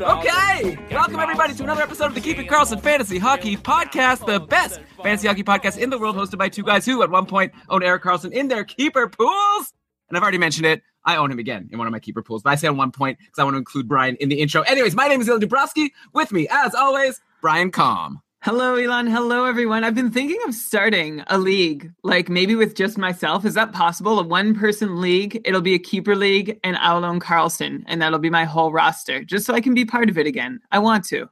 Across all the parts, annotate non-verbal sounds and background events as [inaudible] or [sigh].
Okay, welcome everybody to another episode of the Keeping Karlsson Fantasy Hockey Podcast, the best fantasy hockey podcast in the world, hosted by two guys who at one point owned Erik Karlsson in their keeper pools. And I've already mentioned it. I own him again in one of my keeper pools, but I say on one point because I want to include Brian in the intro. Anyways, my name is Ilan Dubrowski. With me, as always, Brian Calm. Hello, Elon. Hello, everyone. I've been thinking of starting a league, like maybe with just myself. Is that possible? A one person league. It'll be a keeper league, and I'll own Karlsson, and that'll be my whole roster, just so I can be part of it again. I want to.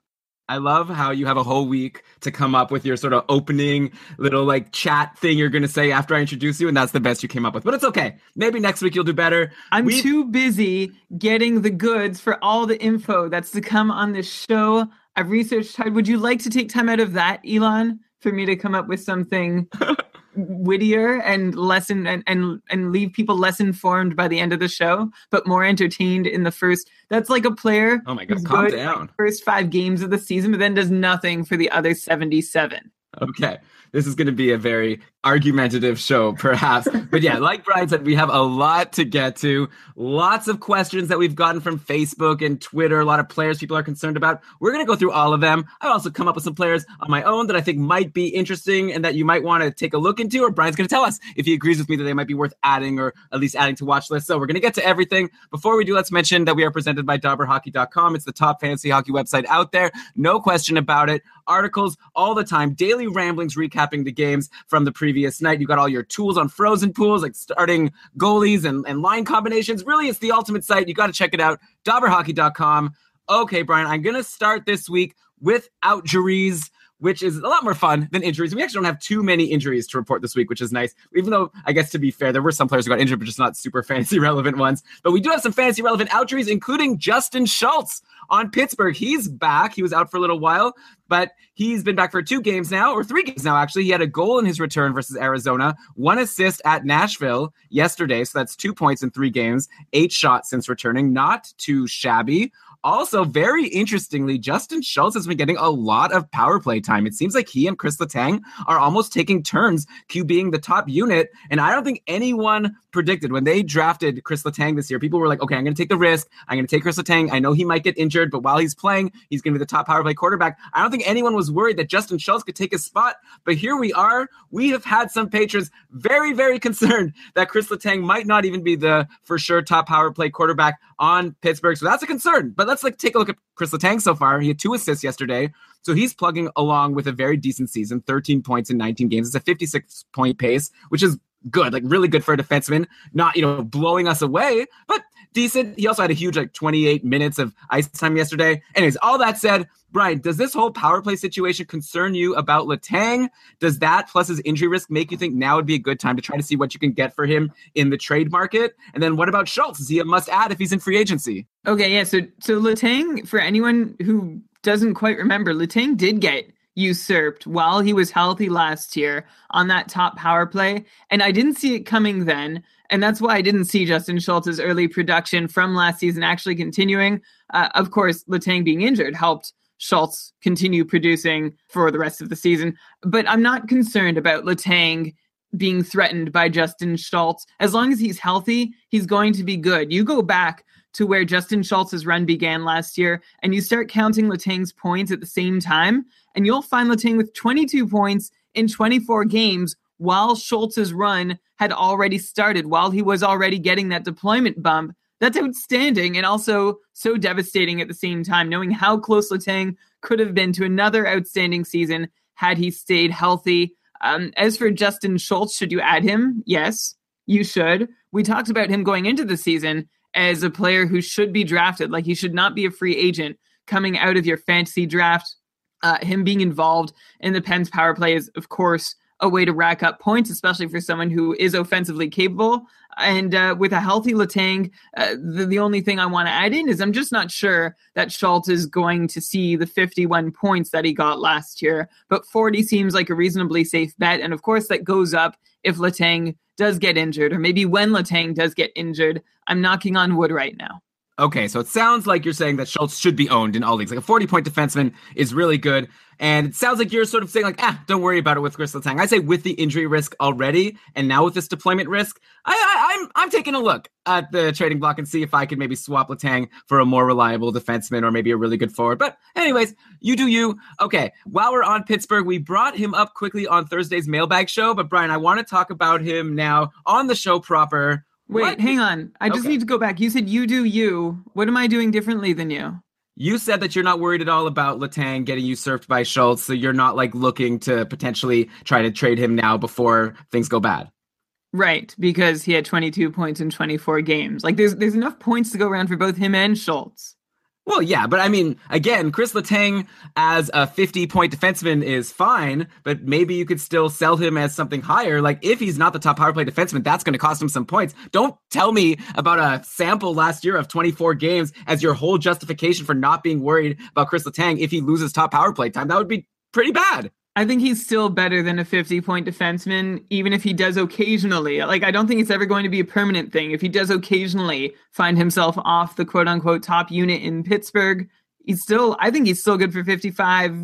I love how you have a whole week to come up with your sort of opening little like chat thing you're going to say after I introduce you, and that's the best you came up with. But it's okay. Maybe next week you'll do better. I'm We- too busy getting the goods for all the info that's to come on this show. I've researched hard. Would you like to take time out of that, Elon, for me to come up with something [laughs] wittier and less in, and, and and leave people less informed by the end of the show, but more entertained in the first? That's like a player. Oh my God, calm down. First five games of the season, but then does nothing for the other seventy-seven. Okay. This is going to be a very argumentative show, perhaps. [laughs] but yeah, like Brian said, we have a lot to get to. Lots of questions that we've gotten from Facebook and Twitter. A lot of players people are concerned about. We're going to go through all of them. I've also come up with some players on my own that I think might be interesting and that you might want to take a look into, or Brian's going to tell us if he agrees with me that they might be worth adding or at least adding to watch lists. So we're going to get to everything. Before we do, let's mention that we are presented by DobberHockey.com. It's the top fantasy hockey website out there. No question about it. Articles all the time, daily ramblings recapping the games from the previous night. You got all your tools on frozen pools, like starting goalies and, and line combinations. Really, it's the ultimate site. You got to check it out. DobberHockey.com. Okay, Brian, I'm going to start this week without outjuries which is a lot more fun than injuries. We actually don't have too many injuries to report this week, which is nice. Even though, I guess to be fair, there were some players who got injured, but just not super [laughs] fantasy relevant ones. But we do have some fantasy relevant outjuries, including Justin Schultz on Pittsburgh. He's back. He was out for a little while, but he's been back for two games now, or three games now, actually. He had a goal in his return versus Arizona, one assist at Nashville yesterday. So that's two points in three games, eight shots since returning. Not too shabby. Also, very interestingly, Justin Schultz has been getting a lot of power play time. It seems like he and Kris Letang are almost taking turns QBing the top unit. And I don't think anyone predicted when they drafted Kris Letang this year. People were like, okay, I'm going to take the risk. I'm going to take Kris Letang. I know he might get injured, but while he's playing, he's going to be the top power play quarterback. I don't think anyone was worried that Justin Schultz could take his spot. But here we are. We have had some patrons very, very [laughs] concerned that Kris Letang might not even be the for sure top power play quarterback on Pittsburgh. So that's a concern. But let's like take a look at Kris Letang so far. He had two assists yesterday. So he's plugging along with a very decent season, 13 points in 19 games. It's a 56 point pace, which is good, like really good for a defenseman. Not, you know, blowing us away, but decent. He also had a huge like 28 minutes of ice time yesterday. Anyways, all that said, Brian, does this whole power play situation concern you about Letang? Does that plus his injury risk make you think now would be a good time to try to see what you can get for him in the trade market? And then what about Schultz? Is he a must add if he's in free agency? Okay, yeah. So so Letang, for anyone who doesn't quite remember, Letang did get usurped while he was healthy last year on that top power play, and I didn't see it coming then, and that's why I didn't see Justin Schultz's early production from last season actually continuing. Uh, of course, Letang being injured helped Schultz continue producing for the rest of the season, but I'm not concerned about Letang being threatened by Justin Schultz. As long as he's healthy, he's going to be good. You go back to where Justin Schultz's run began last year, and you start counting Letang's points at the same time, and you'll find Letang with 22 points in 24 games while Schultz's run had already started, while he was already getting that deployment bump. That's outstanding and also so devastating at the same time, knowing how close Letang could have been to another outstanding season had he stayed healthy. Um, as for Justin Schultz, should you add him? Yes, you should. We talked about him going into the season as a player who should be drafted. Like he should not be a free agent coming out of your fantasy draft. Uh, him being involved in the Pens power play is, of course, a way to rack up points, especially for someone who is offensively capable. And uh, with a healthy Letang, uh, the, the only thing I want to add in is I'm just not sure that Schultz is going to see the 51 points that he got last year. But 40 seems like a reasonably safe bet. And of course, that goes up if Letang does get injured, or maybe when Letang does get injured. I'm knocking on wood right now. Okay, so it sounds like you're saying that Schultz should be owned in all leagues. Like a 40 point defenseman is really good. And it sounds like you're sort of saying, like, ah, don't worry about it with Kris Letang. I say with the injury risk already, and now with this deployment risk, I, I, I'm I'm taking a look at the trading block and see if I could maybe swap Letang for a more reliable defenseman or maybe a really good forward. But anyways, you do you. Okay, while we're on Pittsburgh, we brought him up quickly on Thursday's mailbag show. But Brian, I want to talk about him now on the show proper. Wait, What? hang on. I just Okay. need to go back. You said you do you. What am I doing differently than you? You said that you're not worried at all about Letang getting you usurped by Schultz, so you're not like looking to potentially try to trade him now before things go bad. Right, because he had 22 points in 24 games. Like there's there's enough points to go around for both him and Schultz. Well, yeah, but I mean, again, Kris Letang as a 50 point defenseman is fine, but maybe you could still sell him as something higher. Like, if he's not the top power play defenseman, that's going to cost him some points. Don't tell me about a sample last year of 24 games as your whole justification for not being worried about Kris Letang if he loses top power play time. That would be pretty bad. I think he's still better than a 50 point defenseman, even if he does occasionally. Like, I don't think it's ever going to be a permanent thing. If he does occasionally find himself off the quote unquote top unit in Pittsburgh, he's still, I think he's still good for 55,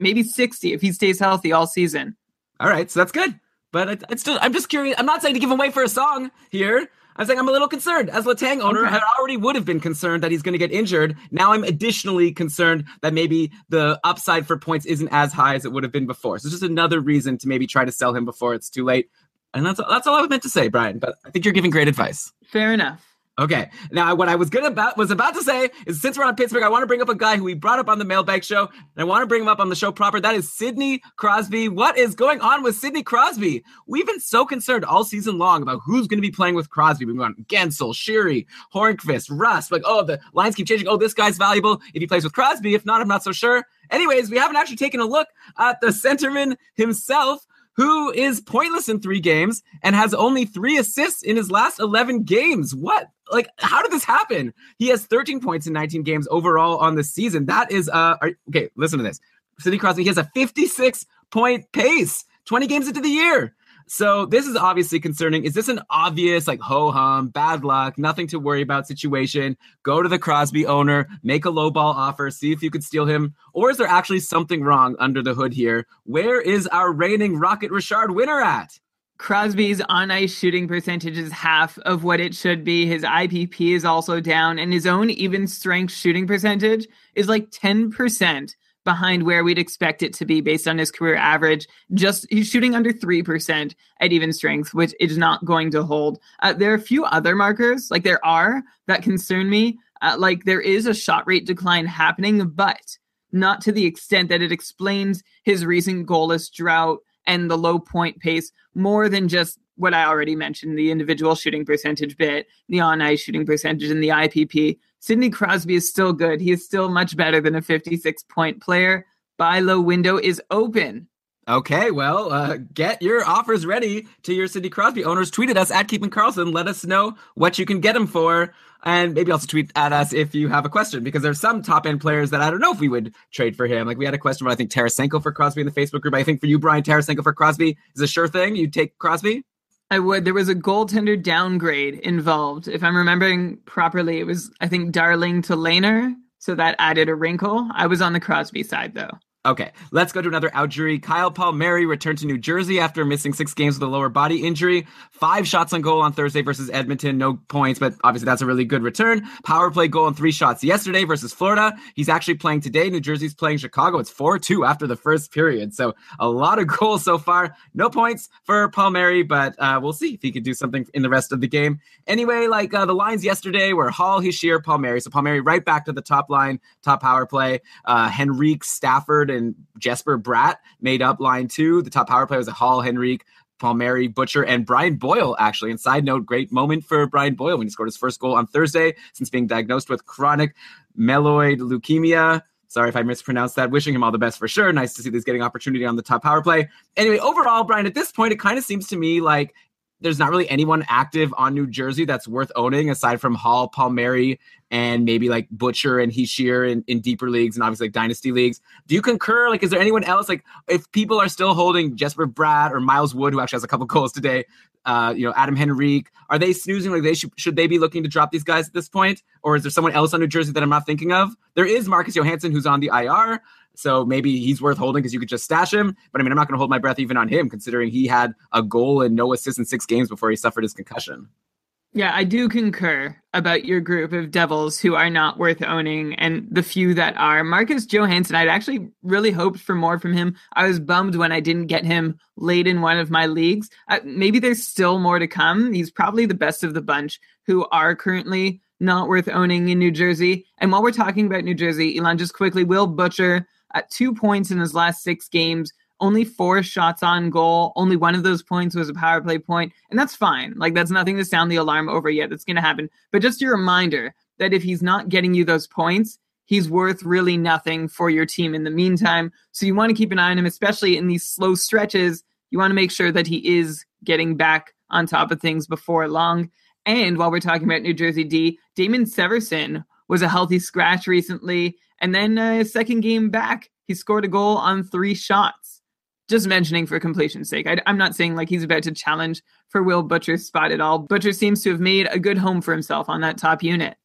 maybe 60 if he stays healthy all season. All right, so that's good. But it's still, I'm just curious. I'm not saying to give him away for a song here. I'm saying I'm a little concerned. As Letang owner, Okay. I already would have been concerned that he's going to get injured. Now I'm additionally concerned that maybe the upside for points isn't as high as it would have been before. So it's just another reason to maybe try to sell him before it's too late. And that's that's all I was meant to say, Brian. But I think you're giving great advice. Fair enough. Okay. Now, what I was gonna about was about to say is since we're on Pittsburgh, I want to bring up a guy who we brought up on the mailbag show, and I want to bring him up on the show proper. That is Sidney Crosby. What is going on with Sidney Crosby? We've been so concerned all season long about who's going to be playing with Crosby. We've gone Guentzel, Sheary, Hornqvist, Rust. Like, oh, the lines keep changing. Oh, this guy's valuable if he plays with Crosby. If not, I'm not so sure. Anyways, we haven't actually taken a look at the centerman himself who is pointless in three games and has only three assists in his last 11 games. What? Like, how did this happen? He has 13 points in 19 games overall on the season. That is, uh, are- okay, listen to this. Sidney Crosby, he has a 56 point pace 20 games into the year. So this is obviously concerning. Is this an obvious, like, ho hum, bad luck, nothing to worry about situation? Go to the Crosby owner, make a low ball offer, see if you could steal him. Or is there actually something wrong under the hood here? Where is our reigning Rocket Richard winner at? Crosby's on ice shooting percentage is half of what it should be. His IPP is also down, and his own even strength shooting percentage is like 10% behind where we'd expect it to be based on his career average. Just he's shooting under 3% at even strength, which is not going to hold. Uh, there are a few other markers, like there are, that concern me. Uh, like there is a shot rate decline happening, but not to the extent that it explains his recent goalless drought and the low point pace more than just what I already mentioned the individual shooting percentage bit, the on ice shooting percentage, and the IPP. Sidney Crosby is still good. He is still much better than a 56 point player. Buy low window is open. Okay, well, uh, get your offers ready to your Sidney Crosby owners. Tweet at us at Keeping Karlsson. Let us know what you can get him for. And maybe also tweet at us if you have a question, because there's some top end players that I don't know if we would trade for him. Like we had a question about, I think, Tarasenko for Crosby in the Facebook group. I think for you, Brian, Tarasenko for Crosby is a sure thing. You take Crosby? I would. There was a goaltender downgrade involved. If I'm remembering properly, it was, I think, Darling to Lehner. So that added a wrinkle. I was on the Crosby side, though. Okay, let's go to another outjury. Kyle Palmieri returned to New Jersey after missing six games with a lower body injury. Five shots on goal on Thursday versus Edmonton, no points, but obviously that's a really good return. Power play goal on three shots yesterday versus Florida. He's actually playing today. New Jersey's playing Chicago. It's 4 2 after the first period. So a lot of [laughs] goals so far. No points for Palmieri, but uh, we'll see if he could do something in the rest of the game. Anyway, like uh, the lines yesterday were Hall, Hischier, Palmieri. So Palmieri right back to the top line, top power play. Uh, Henrique, Stafford, and Jesper Bratt made up line two. The top power play was a Hall, Henrique, Palmieri, Butcher, and Brian Boyle, actually. And side note, great moment for Brian Boyle when he scored his first goal on Thursday since being diagnosed with chronic myeloid leukemia. Sorry if I mispronounced that. Wishing him all the best for sure. Nice to see this getting opportunity on the top power play. Anyway, overall, Brian, at this point, it kind of seems to me like there's not really anyone active on New Jersey that's worth owning aside from Hall, Palmieri, and maybe like Butcher and Hischier in, in deeper leagues and obviously like dynasty leagues. Do you concur? Like, is there anyone else? Like, if people are still holding Jesper Bratt or Miles Wood, who actually has a couple goals today, uh, you know, Adam Henrique, are they snoozing? Like, they should they be looking to drop these guys at this point, or is there someone else on New Jersey that I'm not thinking of? There is Marcus Johansson who's on the IR. So maybe he's worth holding because you could just stash him. But I mean, I'm not going to hold my breath even on him, considering he had a goal and no assists in six games before he suffered his concussion. Yeah, I do concur about your group of devils who are not worth owning and the few that are. Marcus Johansson, I'd actually really hoped for more from him. I was bummed when I didn't get him late in one of my leagues. Uh, maybe there's still more to come. He's probably the best of the bunch who are currently not worth owning in New Jersey. And while we're talking about New Jersey, Elon, just quickly, Will Butcher at two points in his last six games, only four shots on goal. Only one of those points was a power play point, and that's fine. Like that's nothing to sound the alarm over yet. That's going to happen. But just a reminder that if he's not getting you those points, he's worth really nothing for your team in the meantime. So you want to keep an eye on him, especially in these slow stretches. You want to make sure that he is getting back on top of things before long. And while we're talking about New Jersey D, Damon Severson was a healthy scratch recently. And then uh, his second game back, he scored a goal on three shots. Just mentioning for completion's sake. I, am not saying like he's about to challenge for Will Butcher's spot at all. Butcher seems to have made a good home for himself on that top unit.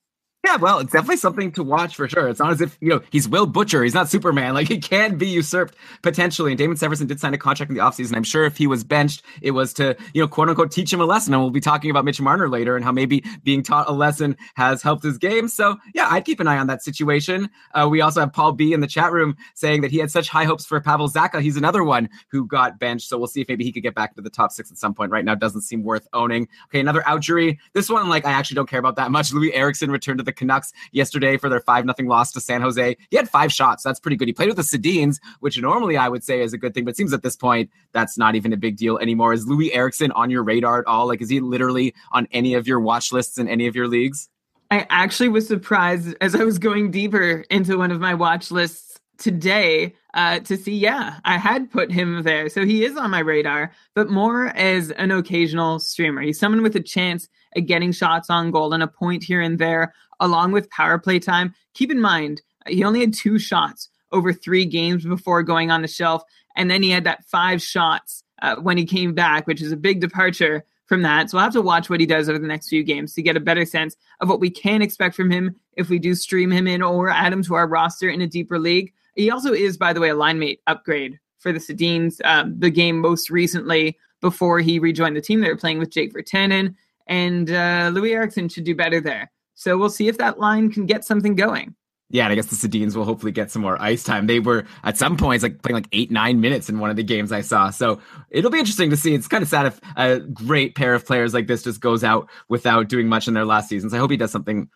Yeah, well, it's definitely something to watch for sure. It's not as if, you know, he's Will Butcher. He's not Superman. Like, he can be usurped potentially. And Damon Severson did sign a contract in the offseason. I'm sure if he was benched, it was to, you know, quote unquote, teach him a lesson. And we'll be talking about Mitch Marner later and how maybe being taught a lesson has helped his game. So, yeah, I'd keep an eye on that situation. Uh, we also have Paul B in the chat room saying that he had such high hopes for Pavel Zacha. He's another one who got benched. So we'll see if maybe he could get back to the top six at some point. Right now, doesn't seem worth owning. Okay, another outjury. This one, like, I actually don't care about that much. Loui Eriksson returned to the Canucks yesterday for their 5 nothing loss to San Jose. He had five shots. That's pretty good. He played with the Sedins, which normally I would say is a good thing, but seems at this point that's not even a big deal anymore. Is Loui Eriksson on your radar at all? Like, is he literally on any of your watch lists in any of your leagues? I actually was surprised as I was going deeper into one of my watch lists today uh, to see, yeah, I had put him there. So he is on my radar, but more as an occasional streamer. He's someone with a chance at getting shots on goal and a point here and there along with power play time. Keep in mind, he only had two shots over three games before going on the shelf. And then he had that five shots uh, when he came back, which is a big departure from that. So we'll have to watch what he does over the next few games to get a better sense of what we can expect from him if we do stream him in or add him to our roster in a deeper league. He also is, by the way, a line mate upgrade for the Sedins. Um, the game most recently before he rejoined the team, they were playing with Jake Virtanen, and uh, Loui Eriksson should do better there. So we'll see if that line can get something going. Yeah, and I guess the Sedins will hopefully get some more ice time. They were at some points like playing like eight, nine minutes in one of the games I saw. So it'll be interesting to see. It's kind of sad if a great pair of players like this just goes out without doing much in their last seasons. I hope he does something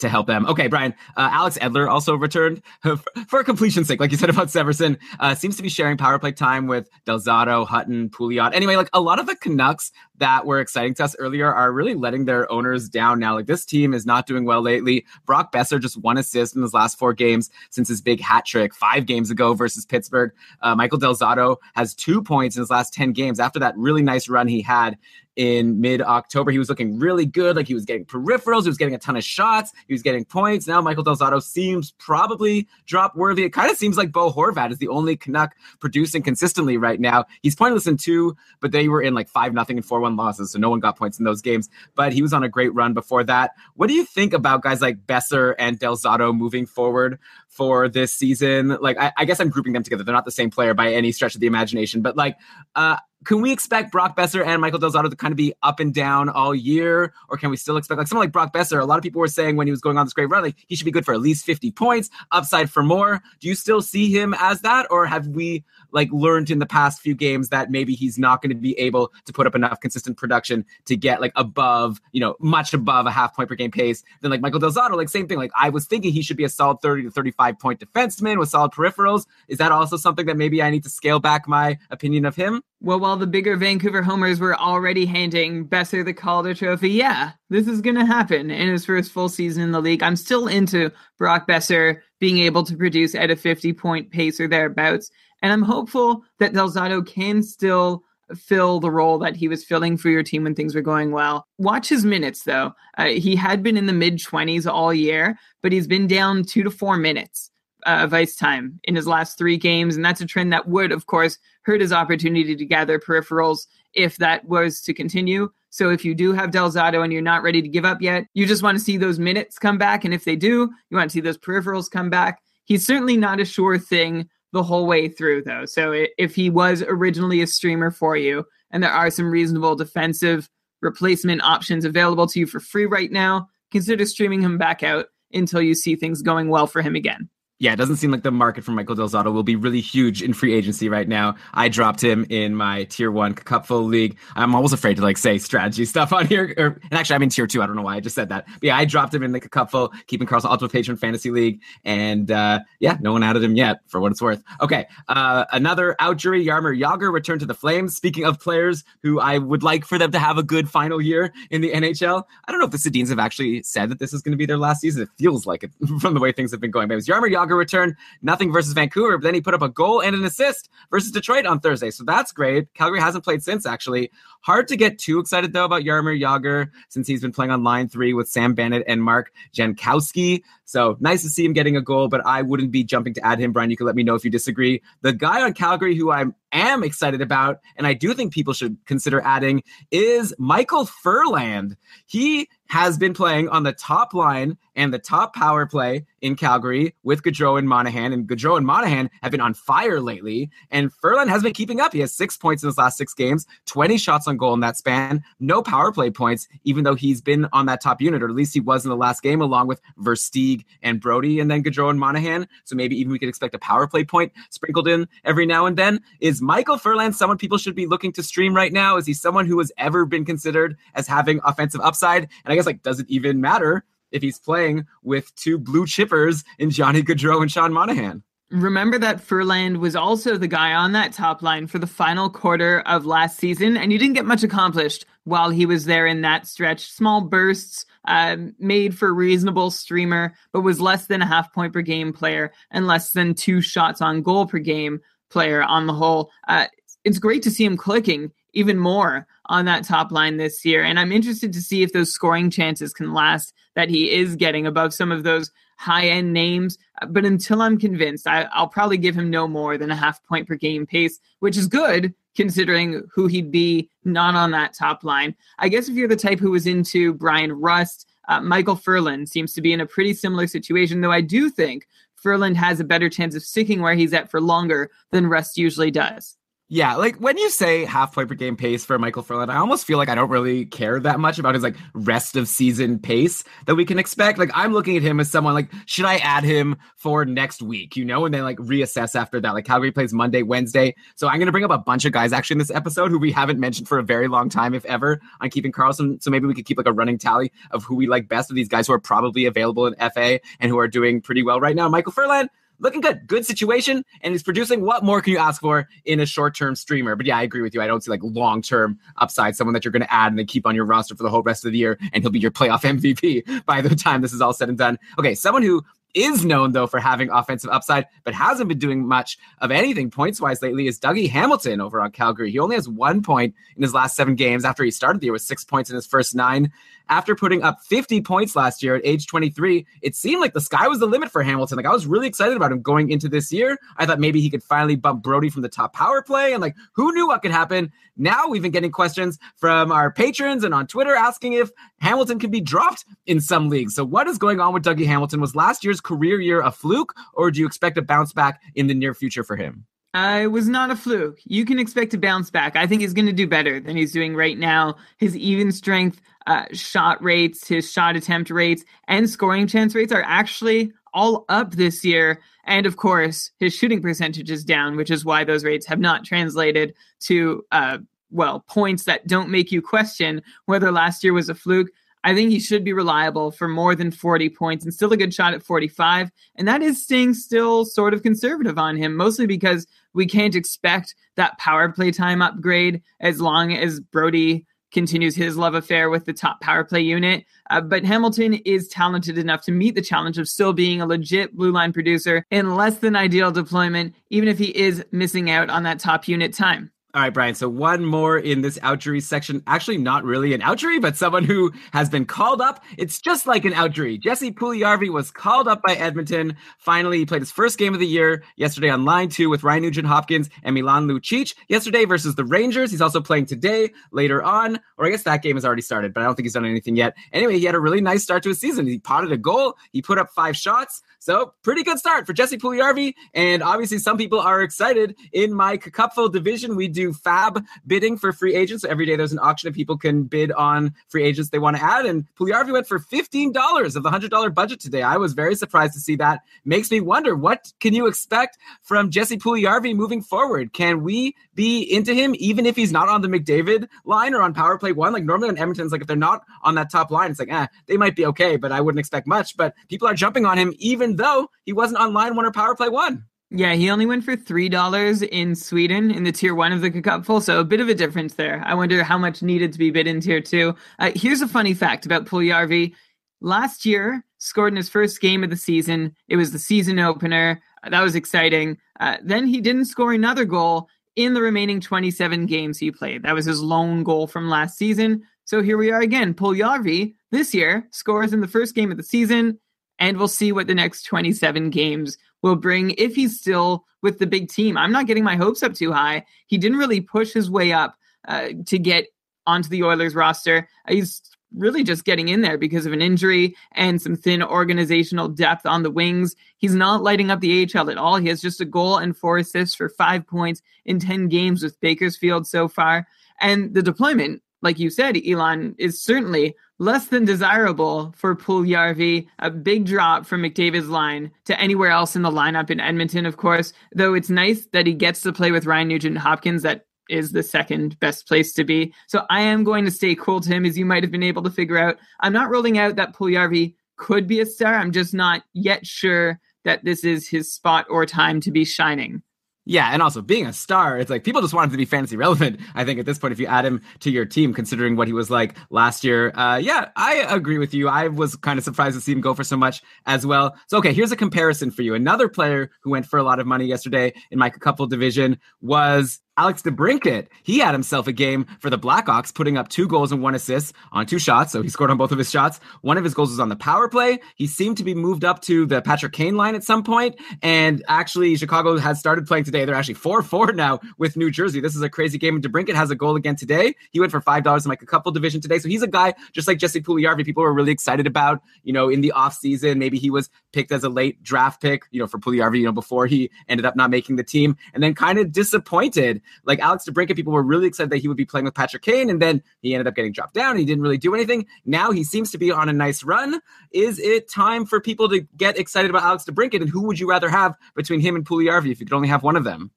to help them. Okay, Brian. Uh, Alex Edler also returned [laughs] for completion's sake, like you said about Severson. Uh, seems to be sharing power play time with Del Zotto, Hutton, Pouliot. Anyway, like a lot of the Canucks that were exciting to us earlier are really letting their owners down now. Like this team is not doing well lately. Brock Boeser just one assist in his last four games since his big hat trick five games ago versus Pittsburgh. Uh, Michael Del Zotto has two points in his last 10 games after that really nice run he had in mid October. He was looking really good. Like he was getting peripherals, he was getting a ton of shots, he was getting points. Now Michael Del Zotto seems probably drop worthy. It kind of seems like Bo Horvat is the only Canuck producing consistently right now. He's pointless in two, but they were in like five nothing and four one losses, so no one got points in those games. But he was on a great run before that. What do you think about guys like Boeser and Del Zotto moving forward for this season? Like, I, I guess I'm grouping them together. They're not the same player by any stretch of the imagination, but like, uh, can we expect Brock Boeser and Michael Del Zotto to kind of be up and down all year? Or can we still expect like someone like Brock Boeser? A lot of people were saying when he was going on this great run, like he should be good for at least 50 points, upside for more. Do you still see him as that? Or have we like learned in the past few games that maybe he's not going to be able to put up enough consistent production to get like above, you know, much above a half point per game pace than like Michael Del Zotto? Like same thing. Like I was thinking he should be a solid 30 to 35 point defenseman with solid peripherals. Is that also something that maybe I need to scale back my opinion of him? Well, while the bigger Vancouver homers were already handing Boeser the Calder Trophy, yeah, this is going to happen in his first full season in the league. I'm still into Brock Boeser being able to produce at a 50 point pace or thereabouts. And I'm hopeful that Del Zotto can still fill the role that he was filling for your team when things were going well. Watch his minutes, though. Uh, he had been in the mid 20s all year, but he's been down two to four minutes uh, of ice time in his last three games. And that's a trend that would, of course, hurt his opportunity to gather peripherals if that was to continue. So if you do have Del Zotto and you're not ready to give up yet, you just want to see those minutes come back. And if they do, you want to see those peripherals come back. He's certainly not a sure thing the whole way through, though. So if he was originally a streamer for you, and there are some reasonable defensive replacement options available to you for free right now, consider streaming him back out until you see things going well for him again yeah, it doesn't seem like the market for Michael Del Zotto will be really huge in free agency right now. I dropped him in my tier one cupful league. I'm always afraid to like say strategy [laughs] stuff on here. Or, and actually, I'm in tier two. I don't know why I just said that. But yeah, I dropped him in a cupful, keeping Karlsson Ultimate Patron Fantasy League. And uh, yeah, no one added him yet for what it's worth. Okay, uh, another outjury, Jaromir Jagr returned to the Flames. Speaking of players who I would like for them to have a good final year in the NHL, I don't know if the Sedins have actually said that this is going to be their last season. It feels like it [laughs] from the way things have been going. But it was Jaromir Jagr return, nothing versus Vancouver, but then he put up a goal and an assist versus Detroit on Thursday. So that's great. Calgary hasn't played since, actually. Hard to get too excited, though, about Jaromir Jagr since he's been playing on line three with Sam Bennett and Mark Jankowski. So nice to see him getting a goal, but I wouldn't be jumping to add him. Brian, you can let me know if you disagree. The guy on Calgary who I am excited about, and I do think people should consider adding, is Michael Ferland. He has been playing on the top line and the top power play in Calgary with Gaudreau and Monahan. And Gaudreau and Monahan have been on fire lately. And Ferland has been keeping up. He has six points in his last six games, 20 shots on goal in that span, no power play points, even though he's been on that top unit, or at least he was in the last game, along with Versteeg and Brodie, and then Gaudreau and Monahan. So maybe even we could expect a power play point sprinkled in every now and then. Is Michael Ferland someone people should be looking to stream right now? Is he someone who has ever been considered as having offensive upside? And I guess like, does it even matter if he's playing with two blue chippers in Johnny Gaudreau and Sean Monahan? Remember that Ferland was also the guy on that top line for the final quarter of last season, and you didn't get much accomplished while he was there in that stretch. Small bursts, uh, made for reasonable streamer, but was less than a half point per game player and less than two shots on goal per game player on the whole. Uh, it's great to see him clicking even more on that top line this year. And I'm interested to see if those scoring chances can last that he is getting above some of those high end names. But until I'm convinced, I, will probably give him no more than a half point per game pace, which is good considering who he'd be not on that top line. I guess if you're the type who was into Bryan Rust, uh, Michael Ferland seems to be in a pretty similar situation, though I do think Ferland has a better chance of sticking where he's at for longer than Rust usually does. Yeah, like when you say half point per game pace for Michael Ferland, I almost feel like I don't really care that much about his like rest of season pace that we can expect. Like I'm looking at him as someone like, should I add him for next week, you know, and then like reassess after that. Like Calgary plays Monday, Wednesday. So I'm gonna bring up a bunch of guys actually in this episode who we haven't mentioned for a very long time, if ever, on keeping Karlsson. So maybe we could keep like a running tally of who we like best of these guys who are probably available in FA and who are doing pretty well right now. Michael Ferland, looking good. Good situation, and he's producing. What more can you ask for in a short term streamer? But yeah, I agree with you. I don't see like long term upside, someone that you're going to add and then keep on your roster for the whole rest of the year, and he'll be your playoff [laughs] MVP by the time this is all said and done. Okay, someone who is known though for having offensive upside, but hasn't been doing much of anything points wise lately is Dougie Hamilton over on Calgary. He only has one point in his last seven games after he started the year with six points in his first nine. After putting up 50 points last year at age 23, it seemed like the sky was the limit for Hamilton. Like I was really excited about him going into this year. I thought maybe he could finally bump Brodie from the top power play. And like, who knew what could happen? Now we've been getting questions from our patrons and on Twitter asking if Hamilton can be dropped in some leagues. So what is going on with Dougie Hamilton? Was last year's career year a fluke, or do you expect a bounce back in the near future for him? I was not a fluke. You can expect to bounce back. I think he's going to do better than he's doing right now. His even strength uh, shot rates, his shot attempt rates, and scoring chance rates are actually all up this year. And of course, his shooting percentage is down, which is why those rates have not translated to, uh, well, points that don't make you question whether last year was a fluke. I think he should be reliable for more than 40 points and still a good shot at 45. And that is staying still sort of conservative on him, mostly because we can't expect that power play time upgrade as long as Brodie continues his love affair with the top power play unit. Uh, but Hamilton is talented enough to meet the challenge of still being a legit blue line producer in less than ideal deployment, even if he is missing out on that top unit time. All right, Brian. So one more in this outjury section. Actually, not really an outjury, but someone who has been called up. It's just like an outjury. Jesse Puljujarvi was called up by Edmonton. Finally, he played his first game of the year yesterday on line two with Ryan Nugent Hopkins and Milan Lucic yesterday versus the Rangers. He's also playing today later on, or I guess that game has already started, but I don't think he's done anything yet. Anyway, he had a really nice start to his season. He potted a goal. He put up five shots. So pretty good start for Jesse Puljujarvi. And obviously some people are excited in my cupful division. We do fab bidding for free agents. So every day there's an auction and people can bid on free agents they want to add. And Puljujarvi went for $15 of the $100 budget today. I was very surprised to see that. Makes me wonder, what can you expect from Jesse Puljujarvi moving forward? Can we be into him even if he's not on the McDavid line or on power play one? Like normally on Edmonton's, like if they're not on that top line, it's like, eh, they might be okay, but I wouldn't expect much. But people are jumping on him even though he wasn't on line one or power play one. Yeah, he only went for three dollars in Sweden in the tier one of the cupful, so a bit of a difference there. I wonder how much needed to be bid in tier two. Uh, here's a funny fact about Puljujarvi. Last year, scored in his first game of the season. It was the season opener. That was exciting. Uh, then he didn't score another goal in the remaining 27 games he played. That was his lone goal from last season. So here we are again. Puljujarvi this year scores in the first game of the season and we'll see what the next 27 games will bring if he's still with the big team. I'm not getting my hopes up too high. He didn't really push his way up uh, to get onto the Oilers roster. He's really just getting in there because of an injury and some thin organizational depth on the wings. He's not lighting up the AHL at all. He has just a goal and four assists for five points in 10 games with Bakersfield so far. And the deployment, like you said, Elon, is certainly less than desirable for Puljujarvi. A big drop from McDavid's line to anywhere else in the lineup in Edmonton, of course. Though it's nice that he gets to play with Ryan Nugent Hopkins. That is the second best place to be. So I am going to stay cool to him, as you might have been able to figure out. I'm not ruling out that Puljujarvi could be a star. I'm just not yet sure that this is his spot or time to be shining. Yeah, and also being a star, it's like people just want him to be fantasy relevant. I think at this point, if you add him to your team, considering what he was like last year, uh, yeah, I agree with you. I was kind of surprised to see him go for so much as well. So, okay, here's a comparison for you. Another player who went for a lot of money yesterday in my couple division was Alex DeBrincat, he had himself a game for the Blackhawks, putting up two goals and one assist on two shots. So he scored on both of his shots. One of his goals was on the power play. He seemed to be moved up to the Patrick Kane line at some point. And actually, Chicago has started playing today. They're actually 4 4 now with New Jersey. This is a crazy game. And DeBrincat has a goal again today. He went for $5 in like a couple division today. So he's a guy just like Jesse Puljujarvi, people were really excited about, you know, in the offseason. Maybe he was picked as a late draft pick, you know, for Puljujarvi, you know, before he ended up not making the team and then kind of disappointed like Alex DeBrincat, people were really excited that he would be playing with Patrick Kane, and then he ended up getting dropped down. He didn't really do anything. Now he seems to be on a nice run. Is it time for people to get excited about Alex DeBrincat? And who would you rather have between him and Puljujarvi if you could only have one of them?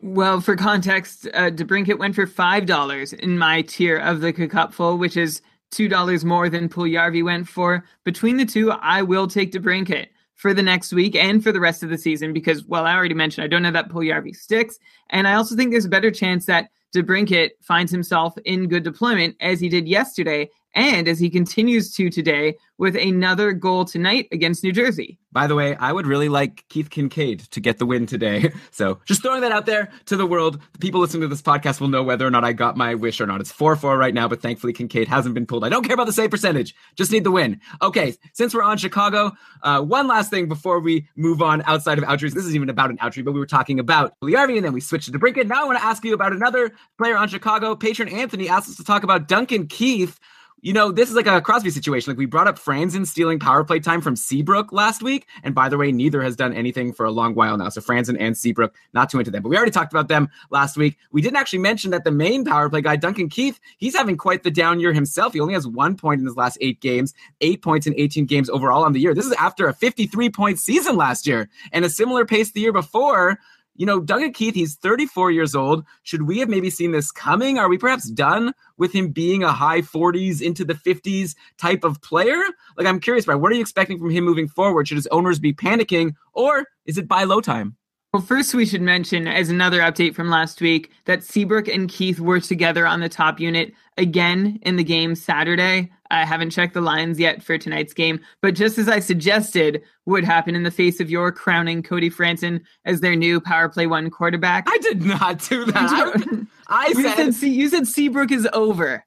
Well, for context, uh, DeBrincat went for five dollars in my tier of the Cupful, which is two dollars more than Puljujarvi went for. Between the two, I will take DeBrincat for the next week and for the rest of the season because, well, I already mentioned I don't know that Puljujarvi sticks, and I also think there's a better chance that DeBrincat finds himself in good deployment as he did yesterday and as he continues to today with another goal tonight against New Jersey. By the way, I would really like Keith Kinkaid to get the win today. [laughs] So just throwing that out there to the world. The people listening to this podcast will know whether or not I got my wish or not. It's 4 4 right now, but thankfully Kinkaid hasn't been pulled. I don't care about the save percentage, just need the win. Okay, since we're on Chicago, uh, one last thing before we move on outside of outreach. This isn't even about an outreach, but we were talking about Puljujarvi and then we switched to Brinket. Now I want to ask you about another player on Chicago. Patron Anthony asked us to talk about Duncan Keith you know, this is like a Crosby situation. Like we brought up Franson stealing power play time from Seabrook last week. And by the way, neither has done anything for a long while now. So Franson and Seabrook, not too into them. But we already talked about them last week. We didn't actually mention that the main power play guy, Duncan Keith, he's having quite the down year himself. He only has one point in his last eight games, eight points in 18 games overall on the year. This is after a 53 point season last year and a similar pace the year before you know, Duncan Keith, he's 34 years old. Should we have maybe seen this coming? Are we perhaps done with him being a high 40s into the 50s type of player? Like, I'm curious, Brian, what are you expecting from him moving forward? Should his owners be panicking or is it buy low time? Well, first, we should mention, as another update from last week, that Seabrook and Keith were together on the top unit again in the game Saturday. I haven't checked the lines yet for tonight's game, but just as I suggested would happen in the face of your crowning Cody Franson as their new power play one quarterback. I did not do [laughs] that. I, I said, said you said Seabrook is over.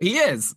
He is.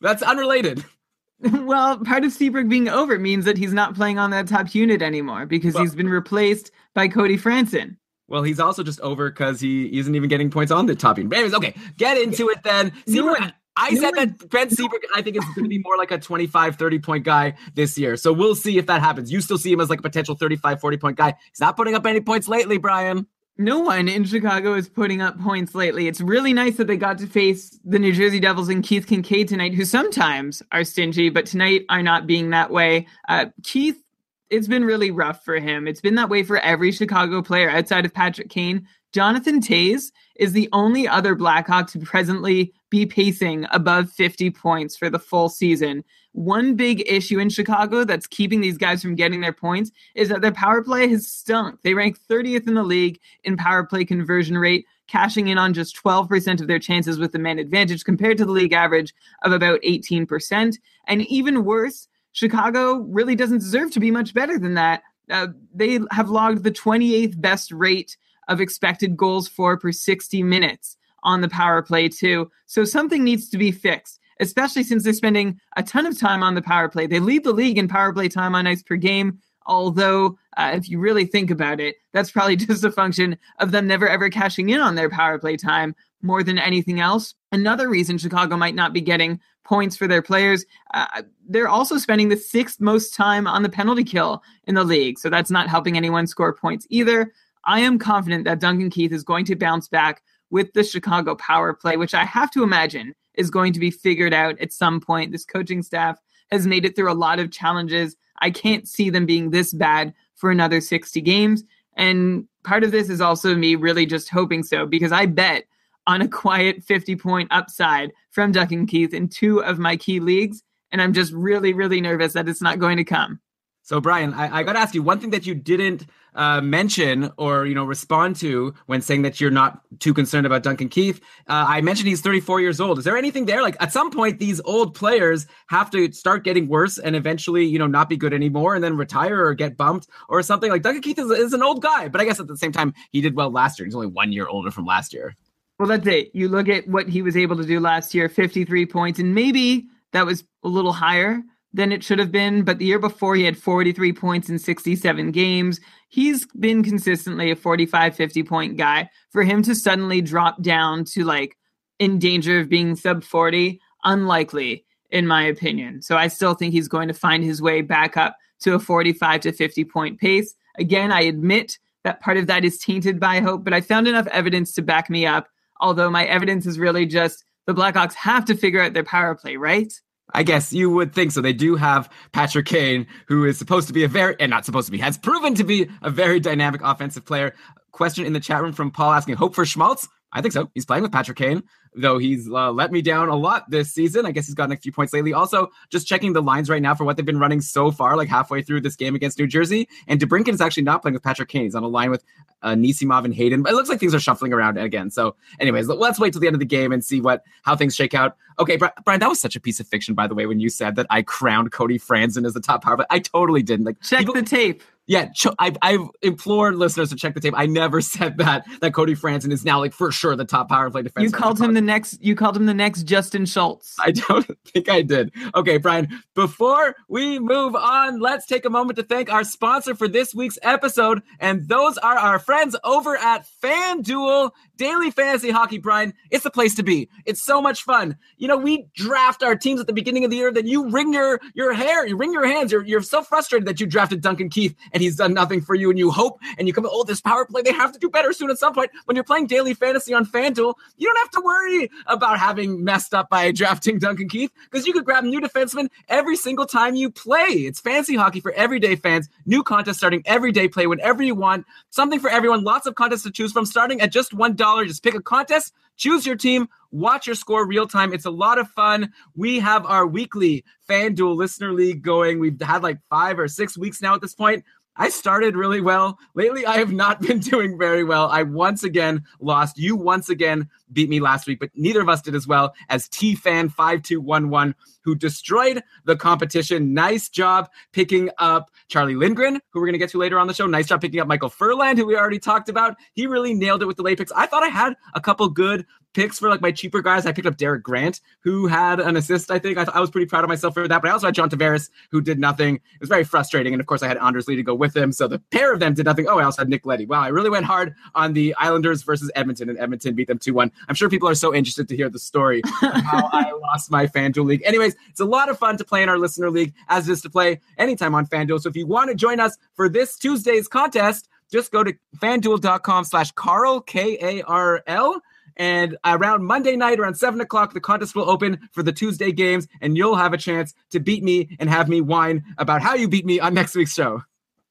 That's unrelated. [laughs] well, part of Seabrook being over means that he's not playing on that top unit anymore because well, he's been replaced by Cody Franson. Well, he's also just over because he isn't even getting points on the top unit. But anyways, okay, get into it then. Seabrook, no I no said that Ben Seabrook, I think, is going to be more like a 25, 30 point guy this year. So we'll see if that happens. You still see him as like a potential 35, 40 point guy. He's not putting up any points lately, Brian. No one in Chicago is putting up points lately. It's really nice that they got to face the New Jersey Devils and Keith Kinkaid tonight, who sometimes are stingy, but tonight are not being that way. Uh, Keith, it's been really rough for him. It's been that way for every Chicago player outside of Patrick Kane. Jonathan Toews is the only other Blackhawk to presently be pacing above 50 points for the full season. One big issue in Chicago that's keeping these guys from getting their points is that their power play has stunk. They rank 30th in the league in power play conversion rate, cashing in on just 12% of their chances with the man advantage compared to the league average of about 18%. And even worse, Chicago really doesn't deserve to be much better than that. Uh, they have logged the 28th best rate of expected goals for per 60 minutes on the power play too. So something needs to be fixed, especially since they're spending a ton of time on the power play. They lead the league in power play time on ice per game. Although, uh, if you really think about it, that's probably [laughs] just a function of them never ever cashing in on their power play time more than anything else. Another reason Chicago might not be getting points for their players, uh, they're also spending the sixth most time on the penalty kill in the league. So that's not helping anyone score points either. I am confident that Duncan Keith is going to bounce back with the Chicago power play, which I have to imagine is going to be figured out at some point. This coaching staff has made it through a lot of challenges. I can't see them being this bad for another 60 games. And part of this is also me really just hoping so because I bet on a quiet 50 point upside from Duncan Keith in two of my key leagues. And I'm just really, really nervous that it's not going to come. So, Brian, I, I got to ask you one thing that you didn't uh, mention or you know respond to when saying that you're not too concerned about Duncan Keith. Uh, I mentioned he's 34 years old. Is there anything there? Like at some point, these old players have to start getting worse and eventually, you know, not be good anymore and then retire or get bumped or something. Like Duncan Keith is, is an old guy, but I guess at the same time, he did well last year. He's only one year older from last year. Well, that's it. You look at what he was able to do last year 53 points, and maybe that was a little higher than it should have been. But the year before, he had 43 points in 67 games. He's been consistently a 45, 50 point guy. For him to suddenly drop down to like in danger of being sub 40, unlikely, in my opinion. So I still think he's going to find his way back up to a 45 to 50 point pace. Again, I admit that part of that is tainted by hope, but I found enough evidence to back me up. Although my evidence is really just the Blackhawks have to figure out their power play, right? I guess you would think so. They do have Patrick Kane, who is supposed to be a very, and not supposed to be, has proven to be a very dynamic offensive player. Question in the chat room from Paul asking, hope for Schmaltz? I think so. He's playing with Patrick Kane, though he's uh, let me down a lot this season. I guess he's gotten a few points lately. Also, just checking the lines right now for what they've been running so far, like halfway through this game against New Jersey. And DeBrincat is actually not playing with Patrick Kane. He's on a line with uh, Nisimov and Hayden. But it looks like things are shuffling around again. So, anyways, let's wait till the end of the game and see what how things shake out. Okay, Brian, that was such a piece of fiction, by the way, when you said that I crowned Cody Franson as the top power play. I totally didn't. Like, check people, the tape yeah, I've, I've implored listeners to check the tape. I never [laughs] said that that Cody Franson is now like for sure the top power play defense. You called him the next. You called him the next Justin Schultz. I don't [laughs] think I did. Okay, Brian. Before we move on, let's take a moment to thank our sponsor for this week's episode, and those are our friends over at FanDuel Daily Fantasy Hockey. Brian, it's the place to be. It's so much fun. You know, we draft our teams at the beginning of the year. Then you wring your your hair, you wring your hands. You're you're so frustrated that you drafted Duncan Keith and he's done nothing for you and you hope and you come, oh, this power play, they have to do better soon at some point. When you're playing daily fantasy on FanDuel, you don't have to worry about having messed up by drafting Duncan Keith because you could grab new defensemen every single time you play. It's fancy hockey for everyday fans. New contests starting every day. Play whenever you want. Something for everyone. Lots of contests to choose from starting at just $1. Just pick a contest, choose your team, watch your score real time. It's a lot of fun. We have our weekly FanDuel Listener League going. We've had like five or six weeks now at this point. I started really well. Lately, I have not [laughs] been doing very well. I once again lost. You once again beat me last week, but neither of us did as well as T Fan 5211, who destroyed the competition. Nice job picking up Charlie Lindgren, who we're going to get to later on the show. Nice job picking up Michael Ferland, who we already talked about. He really nailed it with the late picks. I thought I had a couple good picks for like my cheaper guys. I picked up Derek Grant, who had an assist. I think I, I was pretty proud of myself for that. But I also had John Tavares, who did nothing. It was very frustrating. And of course, I had Anders Lee to go with him. So the pair of them did nothing. Oh, I also had Nick Leddy. Wow, I really went hard on the Islanders versus Edmonton, and Edmonton beat them 2 1. I'm sure people are so interested to hear the story how I [laughs] lost my FanDuel league. Anyways, it's a lot of fun to play in our listener league, as it is to play anytime on FanDuel. So if you want to join us for this Tuesday's contest, just go to fanduel.com slash Karl, K A R L. And around Monday night, around seven o'clock, the contest will open for the Tuesday games, and you'll have a chance to beat me and have me whine about how you beat me on [laughs] next week's show.